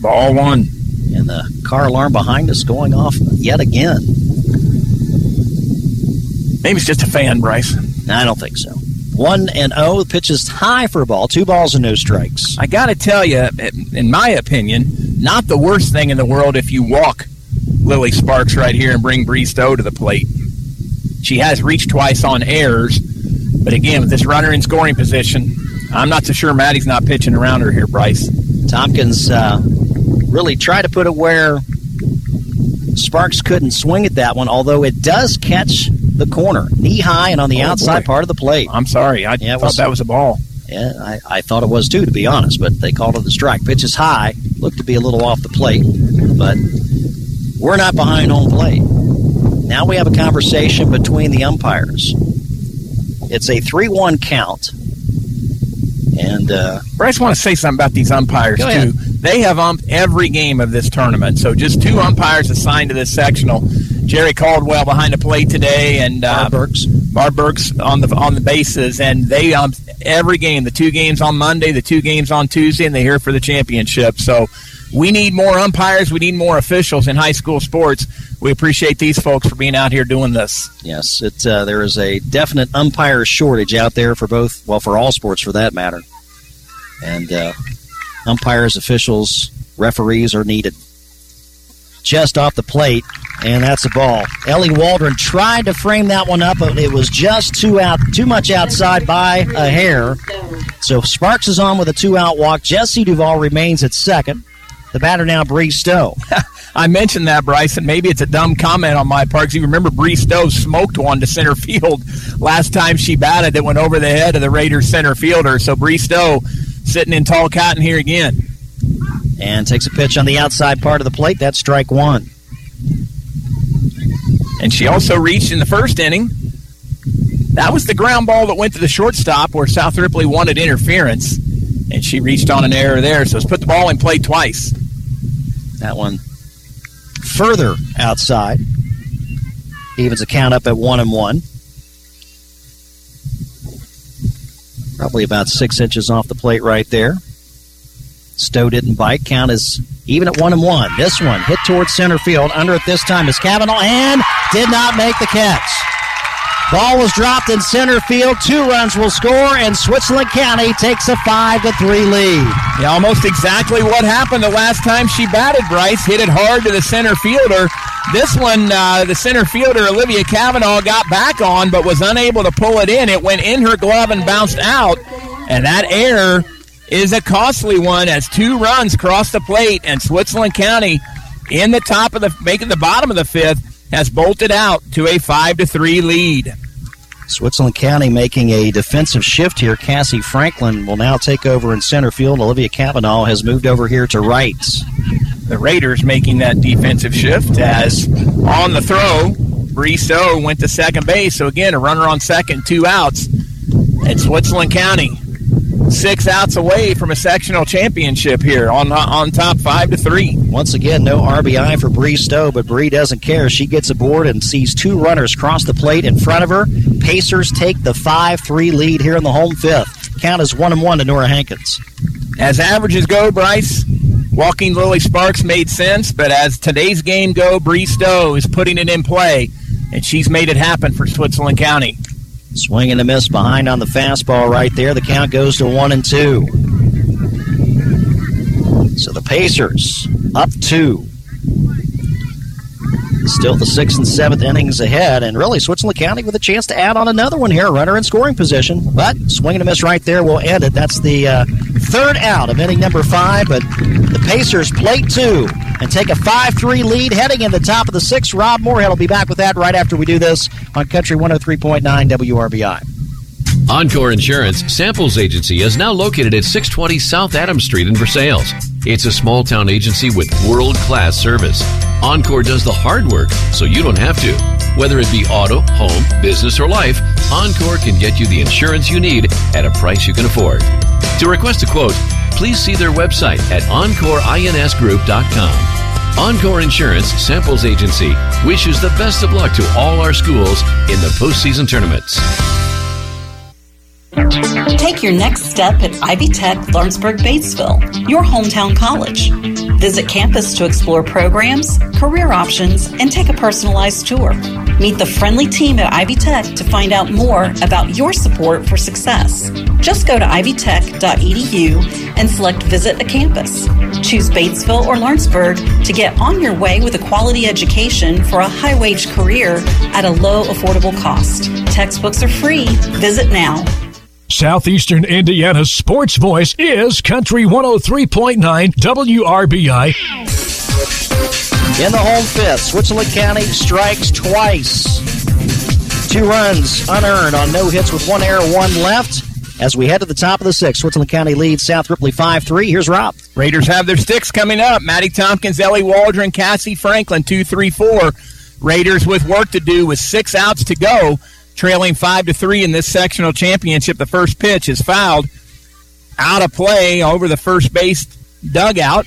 Ball one. And the car alarm behind us going off yet again. Maybe it's just a fan, Bryce. I don't think so. One and oh, the pitch is high for a ball. Two balls and no strikes. I got to tell you, in my opinion, not the worst thing in the world if you walk Lily Sparks right here and bring Bree Stowe to the plate. She has reached twice on errors, but again, with this runner in scoring position, I'm not so sure Maddie's not pitching around her here, Bryce. Tompkins uh, really tried to put it where Sparks couldn't swing at that one, although it does catch the corner, knee high and on the oh, outside boy. part of the plate. I'm sorry. I yeah, thought was, that was a ball. Yeah, I, I thought it was too, to be honest, but they called it a strike. Pitch is high, looked to be a little off the plate, but we're not behind home plate. Now we have a conversation between the umpires. It's a 3 1 count. And uh, Bryce, want to say something about these umpires too. They have umped every game of this tournament, so just two umpires assigned to this sectional. Jerry Caldwell behind the plate today, and uh, Burks. Barb Burks on the on the bases, and they um every game. The two games on Monday, the two games on Tuesday, and they're here for the championship. So we need more umpires. We need more officials in high school sports. We appreciate these folks for being out here doing this. Yes, it uh, there is a definite umpire shortage out there for both, well, for all sports for that matter, and uh, umpires, officials, referees are needed. Just off the plate, and that's a ball. Ellie Waldron tried to frame that one up, but it was just too out, too much outside by a hair. So Sparks is on with a two-out walk. Jesse Duvall remains at second. The batter now, Bree Stowe. I mentioned that, Bryson. Maybe it's a dumb comment on my part because you remember Bree Stowe smoked one to center field last time she batted that went over the head of the Raiders center fielder. So Bree Stowe sitting in tall cotton here again. And takes a pitch on the outside part of the plate. That's strike one. And she also reached in the first inning. That was the ground ball that went to the shortstop where South Ripley wanted interference. And she reached on an error there. So it's put the ball in play twice. That one further outside. Evens a count up at one and one. Probably about six inches off the plate right there. Stowe didn't bite. Count is even at one and one. This one hit towards center field. Under it this time is Cavanaugh and did not make the catch. Ball was dropped in center field. Two runs will score, and Switzerland County takes a five to three lead. Yeah, almost exactly what happened the last time she batted. Bryce hit it hard to the center fielder. This one, uh, the center fielder Olivia Cavanaugh got back on, but was unable to pull it in. It went in her glove and bounced out, and that error is a costly one as two runs cross the plate, and Switzerland County in the top of the making the bottom of the fifth has bolted out to a five to three lead. Switzerland County making a defensive shift here. Cassie Franklin will now take over in center field. Olivia Cavanaugh has moved over here to right. The Raiders making that defensive shift as on the throw, Stowe went to second base. So again, a runner on second, two outs. And Switzerland County six outs away from a sectional championship here on on top five to three. Once again, no RBI for Bree Stowe, but Bree doesn't care. She gets aboard and sees two runners cross the plate in front of her. Pacers take the five-three lead here in the home fifth. Count is one and one to Nora Hankins. As averages go, Bryce, walking Lily Sparks made sense, but as today's game go, Bree Stowe is putting it in play, and she's made it happen for Switzerland County. Swing and a miss behind on the fastball right there. The count goes to one and two. So the Pacers up two. Still the sixth and seventh innings ahead, and really Switzerland County with a chance to add on another one here, runner in scoring position. But swing and a miss right there will end it. That's the uh, Third out of inning number five, but the Pacers plate two and take a 5 3 lead heading in the top of the sixth. Rob Moorhead will be back with that right after we do this on Country 103.9 WRBI. Encore Insurance Samples Agency is now located at 620 South Adams Street in Versailles. It's a small town agency with world class service. Encore does the hard work so you don't have to. Whether it be auto, home, business, or life, Encore can get you the insurance you need at a price you can afford. To request a quote, please see their website at EncoreINSGroup.com. Encore Insurance Samples Agency wishes the best of luck to all our schools in the postseason tournaments. Take your next step at Ivy Tech Lawrenceburg Batesville, your hometown college. Visit campus to explore programs, career options, and take a personalized tour. Meet the friendly team at Ivy Tech to find out more about your support for success. Just go to ivytech.edu and select Visit a Campus. Choose Batesville or Lawrenceburg to get on your way with a quality education for a high wage career at a low, affordable cost. Textbooks are free. Visit now. Southeastern Indiana's sports voice is Country 103.9 WRBI. In the home fifth, Switzerland County strikes twice. Two runs unearned on no hits with one error, one left. As we head to the top of the sixth, Switzerland County leads South Ripley 5 3. Here's Rob. Raiders have their sticks coming up. Maddie Tompkins, Ellie Waldron, Cassie Franklin, 2 3 4. Raiders with work to do with six outs to go trailing five to three in this sectional championship. The first pitch is fouled out of play over the first base dugout.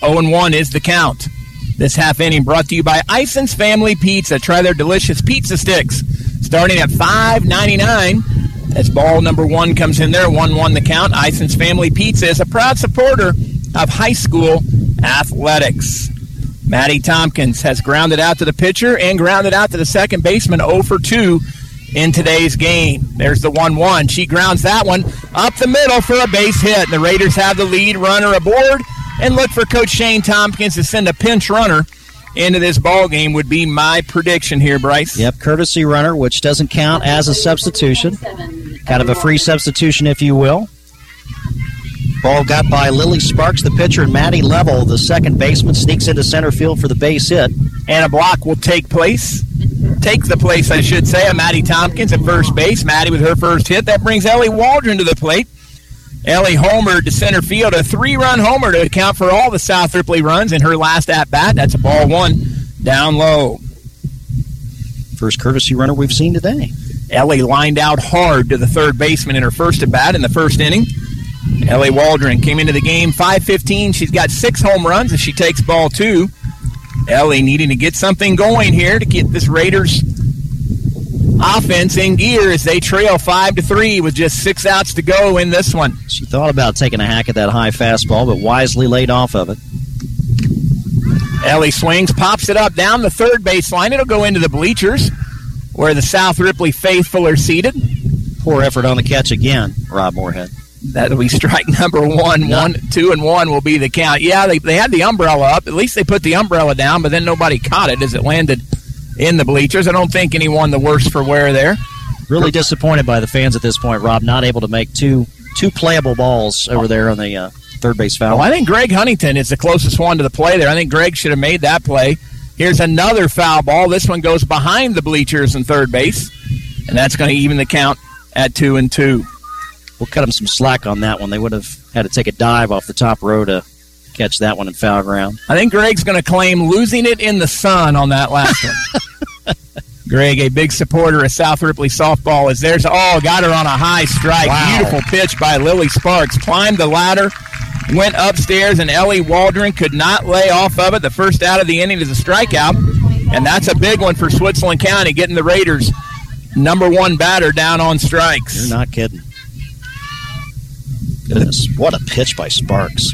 0 1 is the count. This half inning brought to you by Ison's Family Pizza. Try their delicious pizza sticks starting at $5.99. As ball number one comes in there, 1 1 the count. Ison's Family Pizza is a proud supporter of high school athletics. Maddie Tompkins has grounded out to the pitcher and grounded out to the second baseman 0 for 2 in today's game. There's the 1 1. She grounds that one up the middle for a base hit. And the Raiders have the lead runner aboard and look for Coach Shane Tompkins to send a pinch runner into this ball game would be my prediction here, Bryce. Yep, courtesy runner, which doesn't count as a substitution. Kind of a free substitution, if you will. Ball got by Lily Sparks, the pitcher, and Maddie Level, the second baseman, sneaks into center field for the base hit. And a block will take place. Take the place, I should say, of Maddie Tompkins at first base. Maddie with her first hit. That brings Ellie Waldron to the plate. Ellie homer to center field, a three-run homer to account for all the South Ripley runs in her last at-bat. That's a ball one down low. First courtesy runner we've seen today. Ellie lined out hard to the third baseman in her first at-bat in the first inning. Ellie Waldron came into the game 5-15. She's got six home runs as she takes ball two. Ellie needing to get something going here to get this Raiders offense in gear as they trail five to three with just six outs to go in this one. She thought about taking a hack at that high fastball, but wisely laid off of it. Ellie swings, pops it up down the third baseline. It'll go into the bleachers where the South Ripley faithful are seated. Poor effort on the catch again, Rob Moorhead. That'll be strike number one. One, two, and one will be the count. Yeah, they, they had the umbrella up. At least they put the umbrella down, but then nobody caught it as it landed in the bleachers. I don't think anyone the worse for wear there. Really disappointed by the fans at this point, Rob, not able to make two two playable balls over there on the uh, third base foul. Well, I think Greg Huntington is the closest one to the play there. I think Greg should have made that play. Here's another foul ball. This one goes behind the bleachers and third base, and that's going to even the count at two and two. We'll cut them some slack on that one. They would have had to take a dive off the top row to catch that one in foul ground. I think Greg's going to claim losing it in the sun on that last one. Greg, a big supporter of South Ripley softball, is there's oh got her on a high strike. Wow. Beautiful pitch by Lily Sparks. Climbed the ladder, went upstairs, and Ellie Waldron could not lay off of it. The first out of the inning is a strikeout, and that's a big one for Switzerland County, getting the Raiders number one batter down on strikes. You're not kidding. Goodness, what a pitch by Sparks.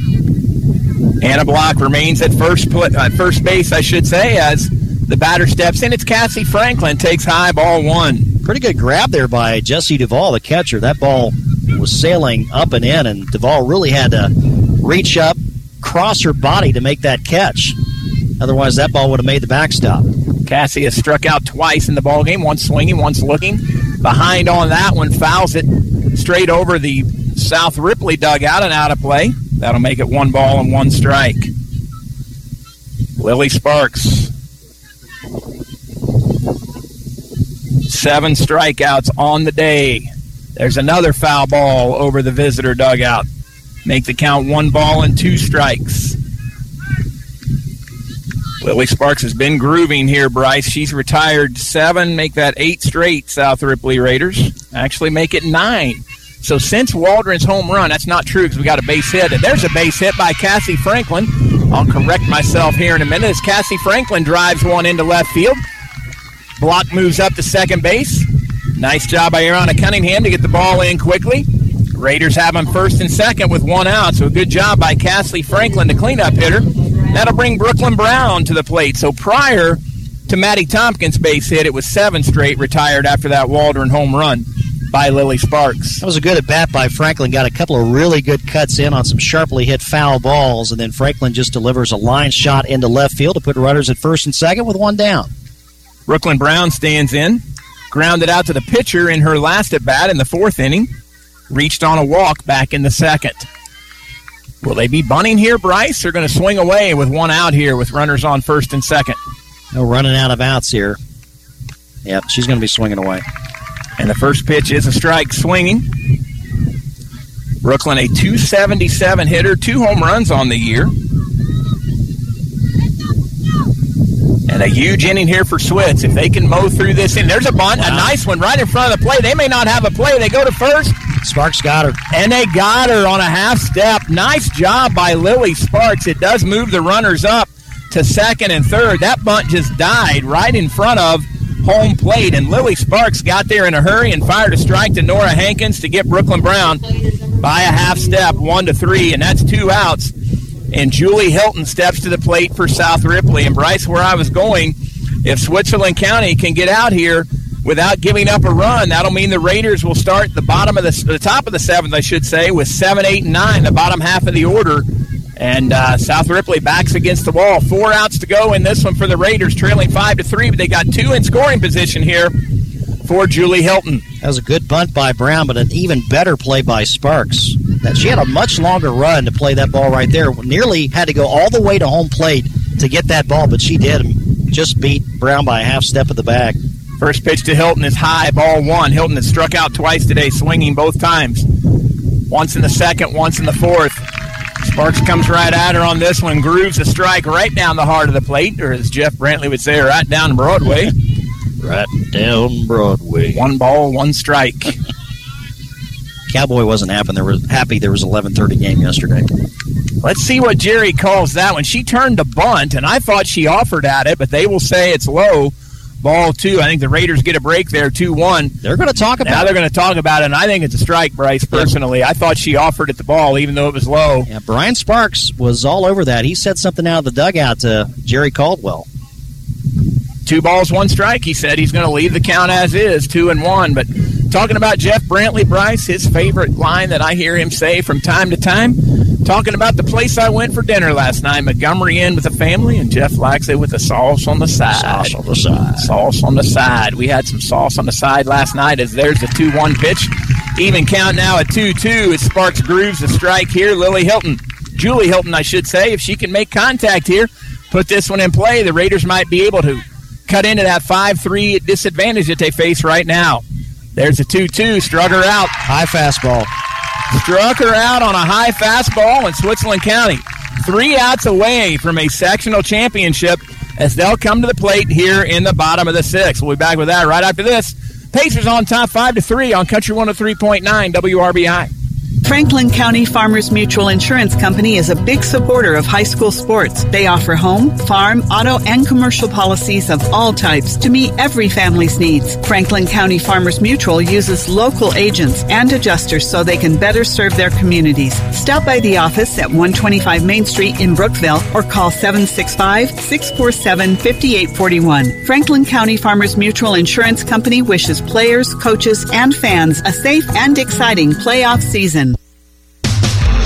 Anna Block remains at first put, uh, first base, I should say, as the batter steps in. It's Cassie Franklin takes high ball one. Pretty good grab there by Jesse Duvall, the catcher. That ball was sailing up and in, and Duvall really had to reach up, cross her body to make that catch. Otherwise, that ball would have made the backstop. Cassie has struck out twice in the ball game. Once swinging, once looking. Behind on that one, fouls it straight over the South Ripley dugout and out of play. That'll make it one ball and one strike. Lily Sparks. Seven strikeouts on the day. There's another foul ball over the visitor dugout. Make the count one ball and two strikes. Lily Sparks has been grooving here, Bryce. She's retired seven, make that eight straight South Ripley Raiders. Actually, make it nine. So since Waldron's home run, that's not true because we got a base hit. And there's a base hit by Cassie Franklin. I'll correct myself here in a minute as Cassie Franklin drives one into left field. Block moves up to second base. Nice job by Ariana Cunningham to get the ball in quickly. Raiders have him first and second with one out, so a good job by Cassie Franklin, the cleanup hitter. That'll bring Brooklyn Brown to the plate. So prior to Maddie Tompkins' base hit, it was seven straight retired after that Waldron home run by Lily Sparks. That was a good at bat by Franklin. Got a couple of really good cuts in on some sharply hit foul balls, and then Franklin just delivers a line shot into left field to put runners at first and second with one down. Brooklyn Brown stands in, grounded out to the pitcher in her last at bat in the fourth inning, reached on a walk back in the second. Will they be bunting here, Bryce? They're going to swing away with one out here with runners on first and second. No running out of outs here. Yep, she's going to be swinging away. And the first pitch is a strike swinging. Brooklyn, a 277 hitter, two home runs on the year. And a huge inning here for Switz. If they can mow through this inning, there's a bunt, wow. a nice one right in front of the plate. They may not have a play. They go to first. Sparks got her. And they got her on a half step. Nice job by Lily Sparks. It does move the runners up to second and third. That bunt just died right in front of home plate, and Lily Sparks got there in a hurry and fired a strike to Nora Hankins to get Brooklyn Brown by a half step, one to three, and that's two outs. And Julie Hilton steps to the plate for South Ripley. And Bryce, where I was going, if Switzerland County can get out here without giving up a run, that'll mean the Raiders will start the bottom of the, the top of the seventh, I should say, with seven, eight, and nine, the bottom half of the order. And uh, South Ripley backs against the wall. Four outs to go in this one for the Raiders, trailing five to three. But they got two in scoring position here for Julie Hilton. That was a good bunt by Brown, but an even better play by Sparks. That she had a much longer run to play that ball right there. Nearly had to go all the way to home plate to get that ball, but she did. Just beat Brown by a half step of the bag. First pitch to Hilton is high, ball one. Hilton has struck out twice today, swinging both times. Once in the second, once in the fourth. Sparks comes right at her on this one, grooves a strike right down the heart of the plate, or as Jeff Brantley would say, right down Broadway. right down Broadway. One ball, one strike. Cowboy wasn't happy. There was happy there was 11:30 game yesterday. Let's see what Jerry calls that one. She turned to bunt, and I thought she offered at it, but they will say it's low. Ball two. I think the Raiders get a break there, two one. They're going to talk about. Now it. they're going to talk about it, and I think it's a strike, Bryce. Personally, yeah. I thought she offered at the ball, even though it was low. Yeah, Brian Sparks was all over that. He said something out of the dugout to Jerry Caldwell. Two balls, one strike. He said he's going to leave the count as is, two and one. But talking about Jeff Brantley, Bryce, his favorite line that I hear him say from time to time talking about the place I went for dinner last night, Montgomery Inn with the family, and Jeff likes it with the sauce on the side. Sauce on the side. Sauce on the side. We had some sauce on the side last night as there's the 2 1 pitch. Even count now at 2 2 as Sparks grooves a strike here. Lily Hilton, Julie Hilton, I should say, if she can make contact here, put this one in play, the Raiders might be able to cut into that 5 3 disadvantage that they face right now. There's a 2 2. Strugger out. High fastball. Struck her out on a high fastball in Switzerland County. Three outs away from a sectional championship as they'll come to the plate here in the bottom of the sixth. We'll be back with that right after this. Pacers on top 5 to 3 on Country 103.9 WRBI. Franklin County Farmers Mutual Insurance Company is a big supporter of high school sports. They offer home, farm, auto, and commercial policies of all types to meet every family's needs. Franklin County Farmers Mutual uses local agents and adjusters so they can better serve their communities. Stop by the office at 125 Main Street in Brookville or call 765 647 5841. Franklin County Farmers Mutual Insurance Company wishes players, coaches, and fans a safe and exciting playoff season.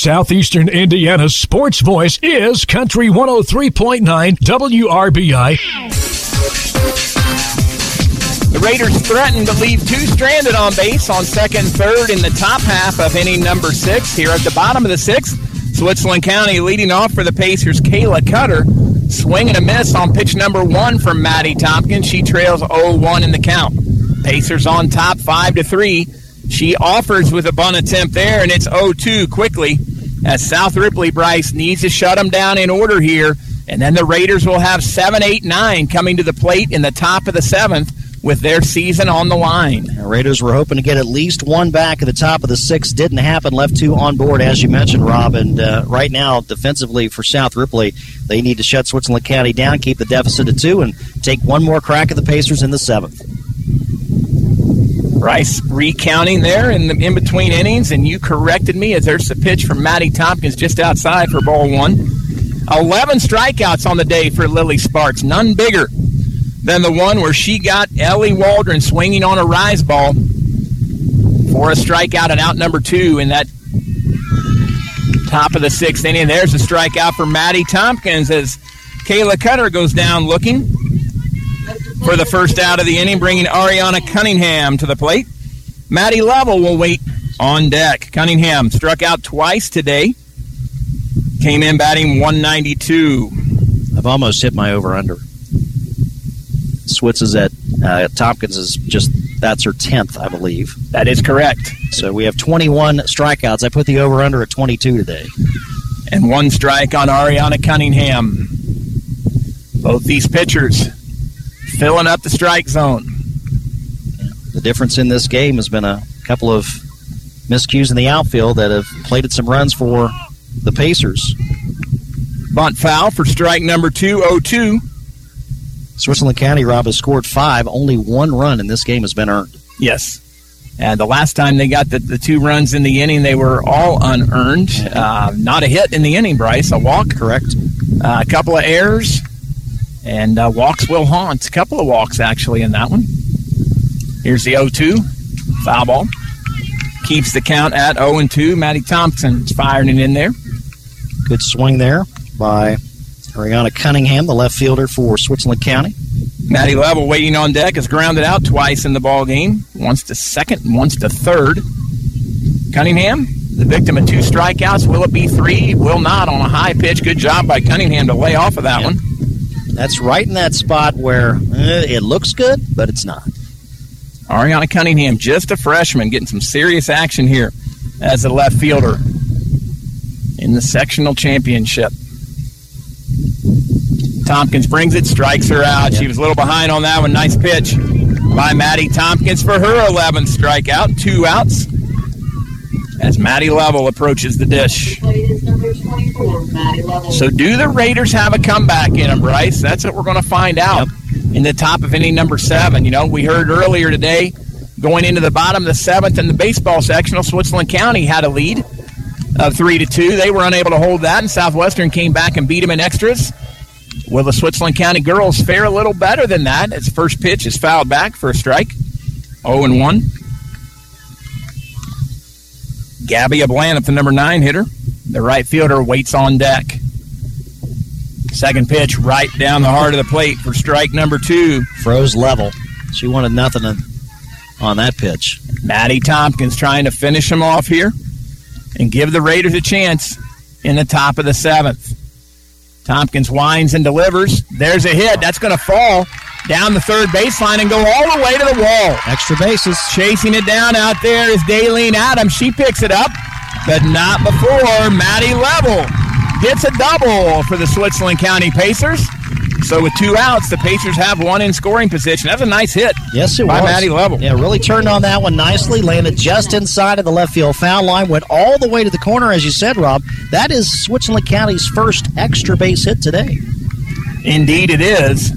Southeastern Indiana's sports voice is Country 103.9 WRBI. The Raiders threatened to leave two stranded on base on second third in the top half of inning number six. Here at the bottom of the sixth, Switzerland County leading off for the Pacers, Kayla Cutter. Swing and a miss on pitch number one from Maddie Tompkins. She trails 0-1 in the count. Pacers on top 5 to 3. She offers with a bunt attempt there, and it's 0-2 quickly as South Ripley Bryce needs to shut them down in order here. And then the Raiders will have 7, 8, 9 coming to the plate in the top of the seventh with their season on the line. The Raiders were hoping to get at least one back at the top of the sixth. Didn't happen. Left two on board, as you mentioned, Rob. And uh, right now, defensively for South Ripley, they need to shut Switzerland County down, keep the deficit to two, and take one more crack at the Pacers in the seventh. Bryce recounting there in the in between innings, and you corrected me as there's a pitch from Maddie Tompkins just outside for ball one. 11 strikeouts on the day for Lily Sparks, none bigger than the one where she got Ellie Waldron swinging on a rise ball for a strikeout and out number two in that top of the sixth inning. There's a strikeout for Maddie Tompkins as Kayla Cutter goes down looking for the first out of the inning, bringing Ariana Cunningham to the plate. Maddie Level will wait on deck. Cunningham struck out twice today. Came in batting 192. I've almost hit my over under. Switz is at uh, Tompkins is just that's her tenth, I believe. That is correct. So we have 21 strikeouts. I put the over under at 22 today, and one strike on Ariana Cunningham. Both these pitchers filling up the strike zone. The difference in this game has been a couple of miscues in the outfield that have plated some runs for the Pacers. Bunt foul for strike number 202. Switzerland County, Rob, has scored five. Only one run in this game has been earned. Yes. And the last time they got the, the two runs in the inning, they were all unearned. Uh, not a hit in the inning, Bryce. A walk. Correct. Uh, a couple of errors. And uh, walks will haunt. A couple of walks, actually, in that one. Here's the 0 2. Foul ball. Keeps the count at 0 2. Maddie Thompson's firing it in there. Good swing there by Ariana Cunningham, the left fielder for Switzerland County. Maddie Level waiting on deck is grounded out twice in the ball game. Once to second and once to third. Cunningham, the victim of two strikeouts. Will it be three? Will not on a high pitch. Good job by Cunningham to lay off of that one. That's right in that spot where eh, it looks good, but it's not. Ariana Cunningham, just a freshman, getting some serious action here as a left fielder in the sectional championship. Tompkins brings it, strikes her out. She was a little behind on that one. Nice pitch by Maddie Tompkins for her 11th strikeout. Two outs as Maddie Level approaches the dish. So, do the Raiders have a comeback in them, Bryce? That's what we're going to find out yep. in the top of inning number seven. You know, we heard earlier today, going into the bottom of the seventh in the baseball sectional, Switzerland County had a lead of three to two. They were unable to hold that, and Southwestern came back and beat them in extras. Will the Switzerland County girls fare a little better than that? As first pitch is fouled back for a strike. 0 and 1. Gabby Aplanalp, the number nine hitter. The right fielder waits on deck. Second pitch right down the heart of the plate for strike number two. Froze level. She wanted nothing on that pitch. Maddie Tompkins trying to finish him off here and give the Raiders a chance in the top of the seventh. Tompkins winds and delivers. There's a hit. That's going to fall down the third baseline and go all the way to the wall. Extra bases. Chasing it down out there is Daleen Adams. She picks it up, but not before Maddie Level gets a double for the Switzerland County Pacers. So with two outs, the Pacers have one in scoring position. That's a nice hit. Yes, it by was. Maddie Level. Yeah, really turned on that one nicely. Landed just inside of the left field foul line. Went all the way to the corner, as you said, Rob. That is Switzerland County's first extra base hit today. Indeed, it is.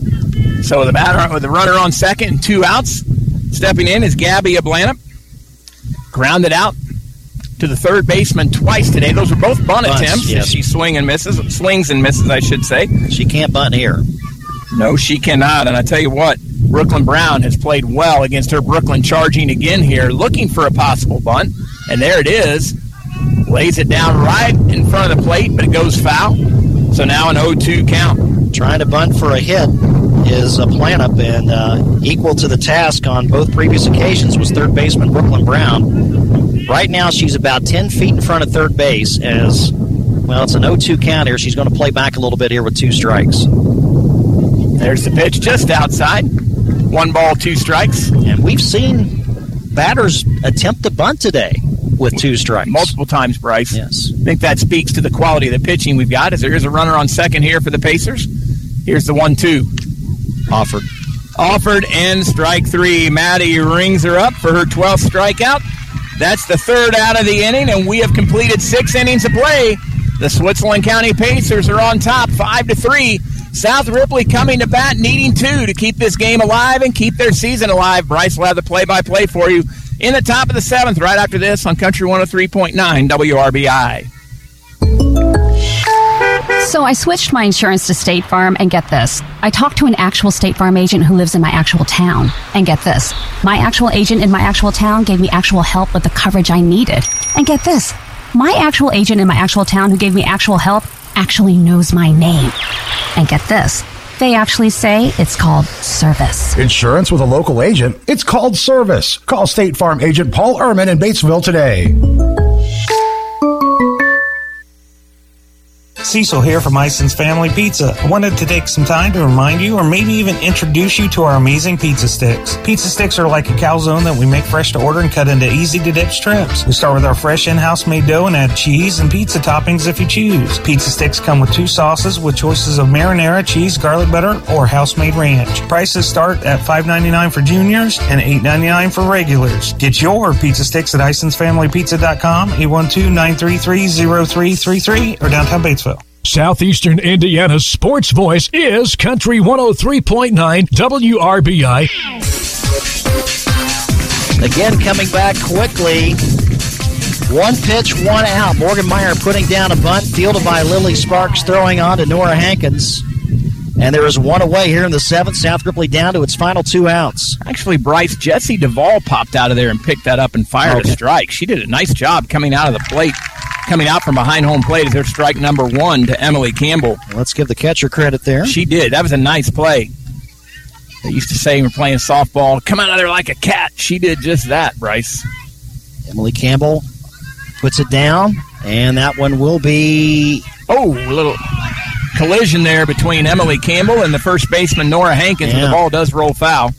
So the batter with the runner on second and two outs, stepping in is Gabby Aplanalp. Grounded out to the third baseman twice today. Those were both bunt Bunts, attempts. yes. She swing and misses, swings and misses, I should say. She can't bunt here. No, she cannot. And I tell you what, Brooklyn Brown has played well against her Brooklyn charging again here, looking for a possible bunt. And there it is. Lays it down right in front of the plate, but it goes foul. So now an 0-2 count. Trying to bunt for a hit is Aplanalp and uh, equal to the task on both previous occasions was third baseman Brooklyn Brown. Right now, she's about 10 feet in front of third base as, well, it's an 0-2 count here. She's going to play back a little bit here with two strikes. There's the pitch just outside. One ball, two strikes. And we've seen batters attempt to bunt today with two strikes. Multiple times, Bryce. Yes. I think that speaks to the quality of the pitching we've got. As there is a runner on second here for the Pacers. Here's the one-two. Offered. Offered and strike three. Maddie rings her up for her 12th strikeout. That's the third out of the inning, and we have completed six innings of play. The Switzerland County Pacers are on top, five to three. South Ripley coming to bat, needing two to keep this game alive and keep their season alive. Bryce will have the play-by-play for you in the top of the seventh. Right after this on Country 103.9 WRBI. So I switched my insurance to State Farm, and get this. I talked to an actual State Farm agent who lives in my actual town. And get this. My actual agent in my actual town gave me actual help with the coverage I needed. And get this. My actual agent in my actual town who gave me actual help actually knows my name. And get this. They actually say it's called service. Insurance with a local agent? It's called service. Call State Farm agent Paul Ehrman in Batesville today. Cecil here from Ison's Family Pizza. I wanted to take some time to remind you or maybe even introduce you to our amazing pizza sticks. Pizza sticks are like a calzone that we make fresh to order and cut into easy to dip strips. We start with our fresh in-house made dough and add cheese and pizza toppings if you choose. Pizza sticks come with two sauces with choices of marinara, cheese, garlic butter, or house-made ranch. Prices start at $5.99 for juniors and $8.99 for regulars. Get your pizza sticks at IsonsFamilyPizza.com, 812-933-0333, or downtown Batesville. Southeastern Indiana's sports voice is Country 103.9 WRBI. Again, coming back quickly. One pitch, one out. Morgan Meyer putting down a bunt, fielded by Lily Sparks, throwing on to Nora Hankins. And there is one away here in the seventh. South Ripley down to its final two outs. Actually, Bryce, Jesse Duvall popped out of there and picked that up and fired Okay. a strike. She did a nice job coming out of the plate, coming out from behind home plate is their strike number one to Emily Campbell. Let's give the catcher credit there. She did. That was a nice play. They used to say when playing softball, come out of there like a cat. She did just that, Bryce. Emily Campbell puts it down, and that one will be. Oh, a little collision there between Emily Campbell and the first baseman Nora Hankins, and the ball does roll foul.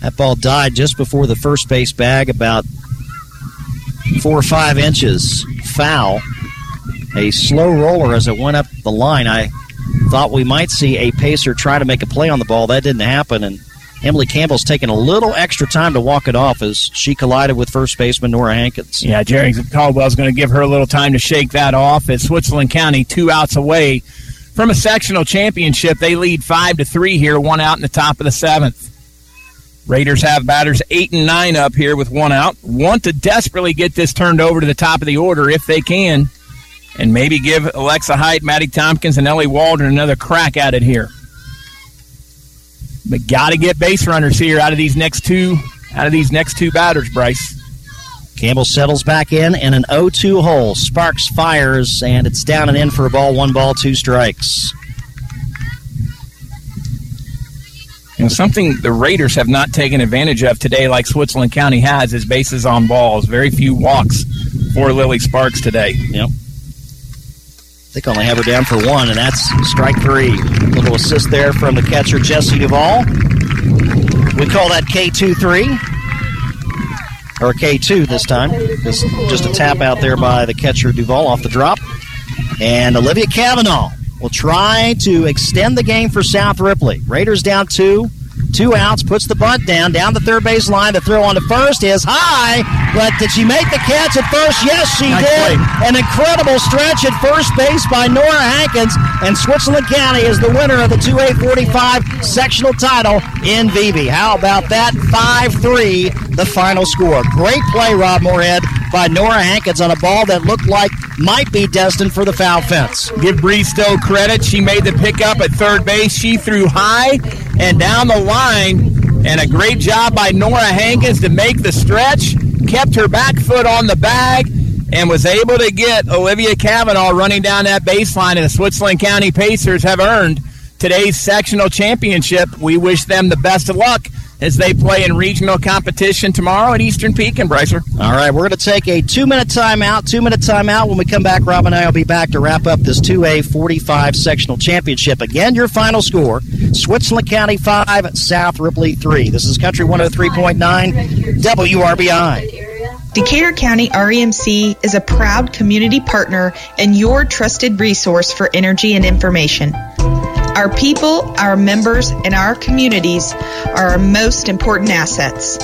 That ball died just before the first base bag, about four or five inches foul. A slow roller as it went up the line. I thought we might see a pacer try to make a play on the ball. That didn't happen, and Emily Campbell's taking a little extra time to walk it off as she collided with first baseman Nora Hankins. Yeah, Jerry Caldwell's going to give her a little time to shake that off. As Switzerland County two outs away from a sectional championship, they lead five to three here, one out in the top of the seventh. Raiders have batters eight and nine up here with one out. Want to desperately get this turned over to the top of the order if they can, and maybe give Alexa Height, Maddie Tompkins, and Ellie Waldron another crack at it here. But got to get base runners here out of these next two out of these next two batters, Bryce. Campbell settles back in in an 0 2 hole. Sparks fires, and it's down and in for a ball, one ball, two strikes. You know, something the Raiders have not taken advantage of today, like Switzerland County has, is bases on balls. Very few walks for Lily Sparks today. Yep. I think only have her down for one, and that's strike three. A little assist there from the catcher, Jesse Duvall. We call that K2-3. Or K2 this time. Just, just a tap out there by the catcher Duvall off the drop. And Olivia Cavanaugh will try to extend the game for South Ripley. Raiders down two. Two outs, puts the bunt down, down the third base line. The throw on to first is high, but did she make the catch at first? Yes, she Nice did. play. An incredible stretch at first base by Nora Hankins, and Switzerland County is the winner of the 2A45 sectional title in Vevay. How about that? 5 3, the final score. Great play, Rob Moorhead, by Nora Hankins on a ball that looked like might be destined for the foul fence. Give Bree Stowe credit. She made the pickup at third base. She threw high and down the line, and a great job by Nora Hankins to make the stretch. Kept her back foot on the bag and was able to get Olivia Cavanaugh running down that baseline. And the Switzerland County Pacers have earned today's sectional championship. We wish them the best of luck as they play in regional competition tomorrow at Eastern Pekin Brycer. All right, we're going to take a two minute timeout. Two minute timeout. When we come back, Rob and I will be back to wrap up this 2A 45 sectional championship. Again, your final score Switzerland County 5, South Ripley 3. This is Country 103.9 WRBI. Decatur County REMC is a proud community partner and your trusted resource for energy and information. Our people, our members, and our communities are our most important assets.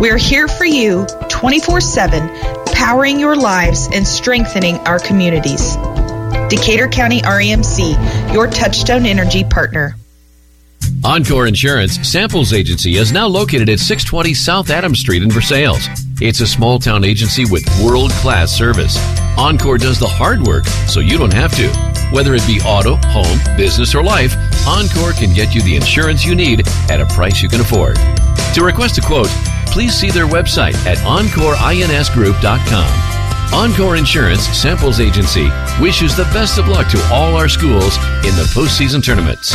We're here for you 24 7, powering your lives and strengthening our communities. Decatur County REMC, your touchstone energy partner. Encore Insurance Samples Agency is now located at 620 South Adams Street in Versailles. It's a small town agency with world class service. Encore does the hard work so you don't have to. Whether it be auto, home, business, or life, Encore can get you the insurance you need at a price you can afford. To request a quote, please see their website at EncoreINSGroup.com. Encore Insurance Samples Agency wishes the best of luck to all our schools in the postseason tournaments.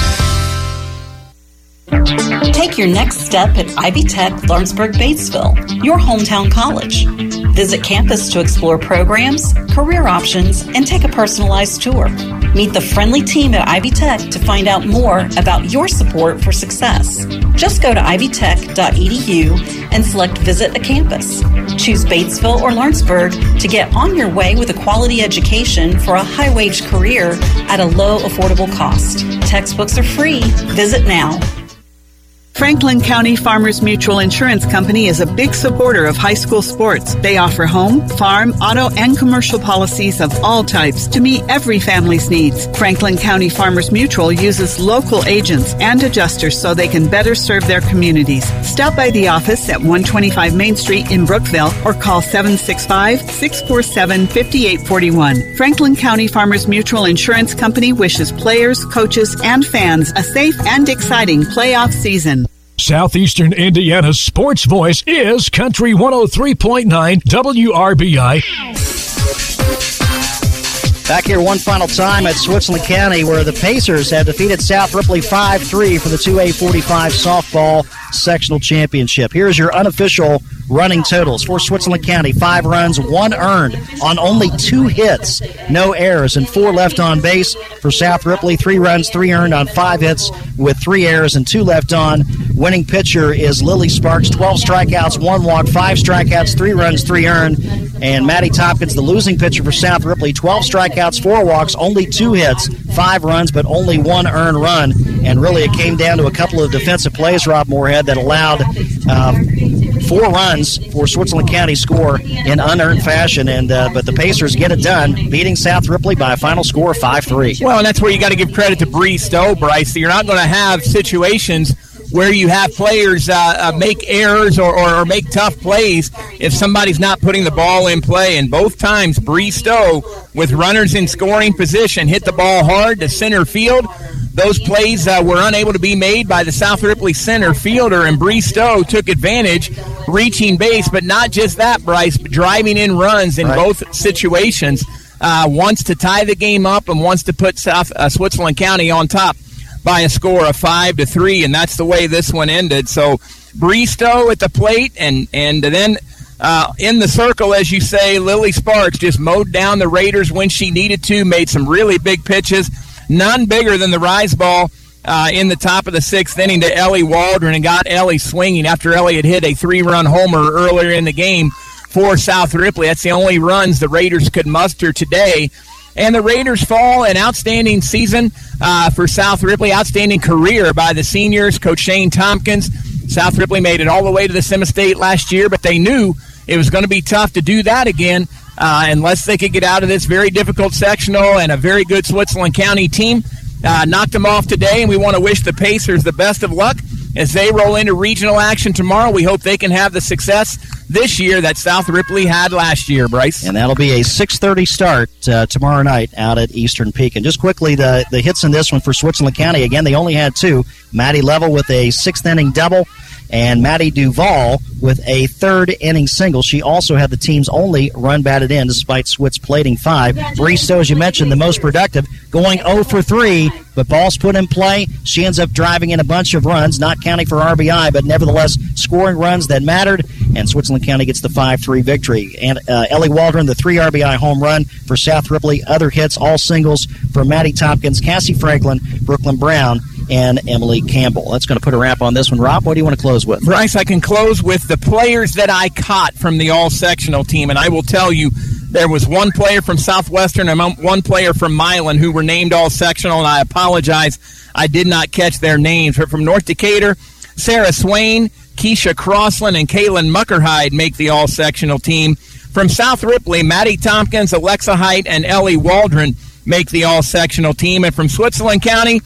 Take your next step at Ivy Tech Lawrenceburg Batesville, your hometown college. Visit campus to explore programs, career options, and take a personalized tour. Meet the friendly team at Ivy Tech to find out more about your support for success. Just go to ivytech.edu and select Visit a Campus. Choose Batesville or Lawrenceburg to get on your way with a quality education for a high wage career at a low, affordable cost. Textbooks are free. Visit now. Franklin County Farmers Mutual Insurance Company is a big supporter of high school sports. They offer home, farm, auto, and commercial policies of all types to meet every family's needs. Franklin County Farmers Mutual uses local agents and adjusters so they can better serve their communities. Stop by the office at 125 Main Street in Brookville or call 765 647 5841. Franklin County Farmers Mutual Insurance Company wishes players, coaches, and fans a safe and exciting playoff season. Southeastern Indiana's sports voice is Country 103.9 WRBI. Back here one final time at Switzerland County, where the Pacers have defeated South Ripley 5 3 for the 2A45 softball sectional championship. Here's your unofficial running totals for Switzerland County five runs, one earned on only two hits, no errors, and four left on base. For South Ripley, three runs, three earned on five hits with three errors and two left on. Winning pitcher is Lily Sparks, 12 strikeouts, one walk, five strikeouts, three runs, three earned. And Maddie Tompkins, the losing pitcher for South Ripley, 12 strikeouts, four walks, only two hits, five runs, but only one earned run. And really, it came down to a couple of defensive plays, Rob Moorhead, that allowed uh, four runs for Switzerland County score in unearned fashion. And uh, but the Pacers get it done, beating South Ripley by a final score of five three. Well, and that's where you got to give credit to Bree Stowe, Bryce. You're not going to have situations where you have players uh, uh, make errors or, or, or, make tough plays if somebody's not putting the ball in play. And both times, Bree Stowe, with runners in scoring position, hit the ball hard to center field. Those plays uh, were unable to be made by the South Ripley center fielder, and Bree Stowe took advantage, reaching base. But not just that, Bryce, driving in runs in right. both situations. Uh, wants to tie the game up and wants to put South uh, Switzerland County on top by a score of five to three, and that's the way this one ended. So Bree Stowe at the plate, and and then uh, in the circle, as you say, Lily Sparks just mowed down the Raiders when she needed to, made some really big pitches, none bigger than the rise ball. Uh, in the top of the sixth inning to Ellie Waldron and got Ellie swinging after Ellie had hit a three run homer earlier in the game for South Ripley. That's the only runs the Raiders could muster today And the Raiders fall an outstanding season uh, for South Ripley, outstanding career by the seniors, Coach Shane Tompkins. South Ripley made it all the way to the semi-state last year, but they knew it was going to be tough to do that again uh, unless they could get out of this very difficult sectional and a very good Switzerland County team. Uh, knocked them off today, and we want to wish the Pacers the best of luck as they roll into regional action tomorrow. We hope they can have the success this year that South Ripley had last year, Bryce. And that'll be a 6:30 start uh, tomorrow night out at Eastern Pekin. And just quickly, the the hits in this one for Switzerland County. Again, they only had two. Maddie Level with a sixth inning double and Maddie Duvall with a third inning single. She also had the team's only run batted in, despite Switz plating five. Bree Stowe, as you mentioned, the most productive, going 0 for 3, but balls put in play. She ends up driving in a bunch of runs, not counting for RBI, but nevertheless scoring runs that mattered. And Switzerland County gets the 5 3 victory. And uh, Ellie Waldron, the three RBI home run for South Ripley. Other hits, all singles for Maddie Tompkins, Cassie Franklin, Brooklyn Brown and Emily Campbell. That's going to put a wrap on this one. Rob, what do you want to close with? Bryce, I can close with the players that I caught from the all sectional team, and I will tell you there was one player from Southwestern and one player from Milan who were named all sectional, and I apologize. I did not catch their names. But from North Decatur, Sarah Swain, Keisha Crossland, and Kaylin Muckerhide make the all sectional team. From South Ripley, Maddie Tompkins, Alexa Height, and Ellie Waldron make the all sectional team. And from Switzerland County,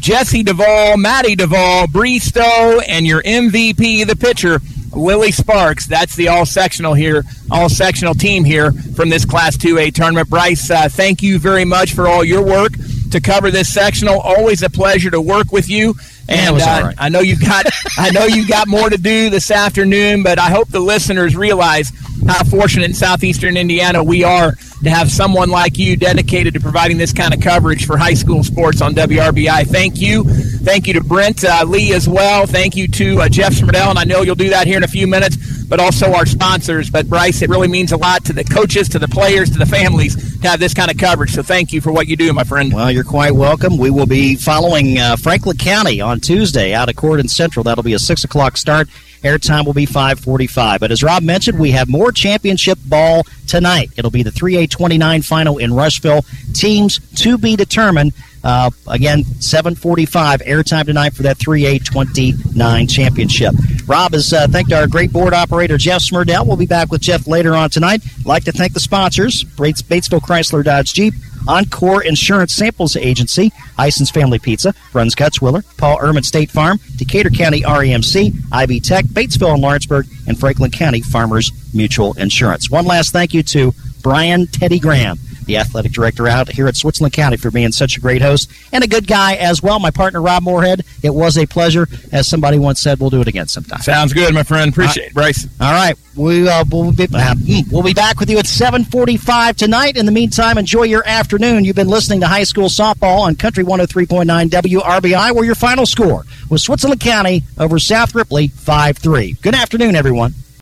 Jesse Duvall, Maddie Duvall, Bree Stowe, and your MVP, the pitcher, Lily Sparks. That's the all sectional here, all sectional team here from this Class 2A tournament. Bryce, uh, thank you very much for all your work to cover this sectional. Always a pleasure to work with you. And yeah, uh, right. I know you got I know you got more to do this afternoon, but I hope the listeners realize how fortunate in southeastern Indiana we are to have someone like you dedicated to providing this kind of coverage for high school sports on WRBI. Thank you. Thank you to Brent uh, Lee as well. Thank you to uh, Jeff Smerdell, and I know you'll do that here in a few minutes, but also our sponsors. But Bryce, it really means a lot to the coaches, to the players, to the families to have this kind of coverage. So thank you for what you do, my friend. Well, you're quite welcome. We will be following uh, Franklin County on Tuesday out of Corydon Central. That'll be a 6 o'clock start. Airtime will be 545. But as Rob mentioned, we have more championship ball tonight. It'll be the 3A29 final in Rushville. Teams to be determined. Uh, again, 745 airtime tonight for that 3A29 championship. Rob has uh, thanked our great board operator, Jeff Smerdell. We'll be back with Jeff later on tonight. I'd like to thank the sponsors, Bates, Batesville Chrysler Dodge Jeep, Encore Insurance Samples Agency, Ison's Family Pizza, Bruns Gutzwiller, Paul Ehrman State Farm, Decatur County REMC, Ivy Tech, Batesville and Lawrenceburg, and Franklin County Farmers Mutual Insurance. One last thank you to Brian Teddy Graham, the athletic director out here at Switzerland County, for being such a great host and a good guy as well. My partner, Rob Moorhead, it was a pleasure. As somebody once said, we'll do it again sometime. Sounds good, my friend. Appreciate it, Bryce. All right, we uh, we'll be uh, we'll be back with you at 7:45 tonight. In the meantime, enjoy your afternoon. You've been listening to High School Softball on Country 103.9 WRBI, where your final score was Switzerland County over South Ripley 5-3. Good afternoon, everyone.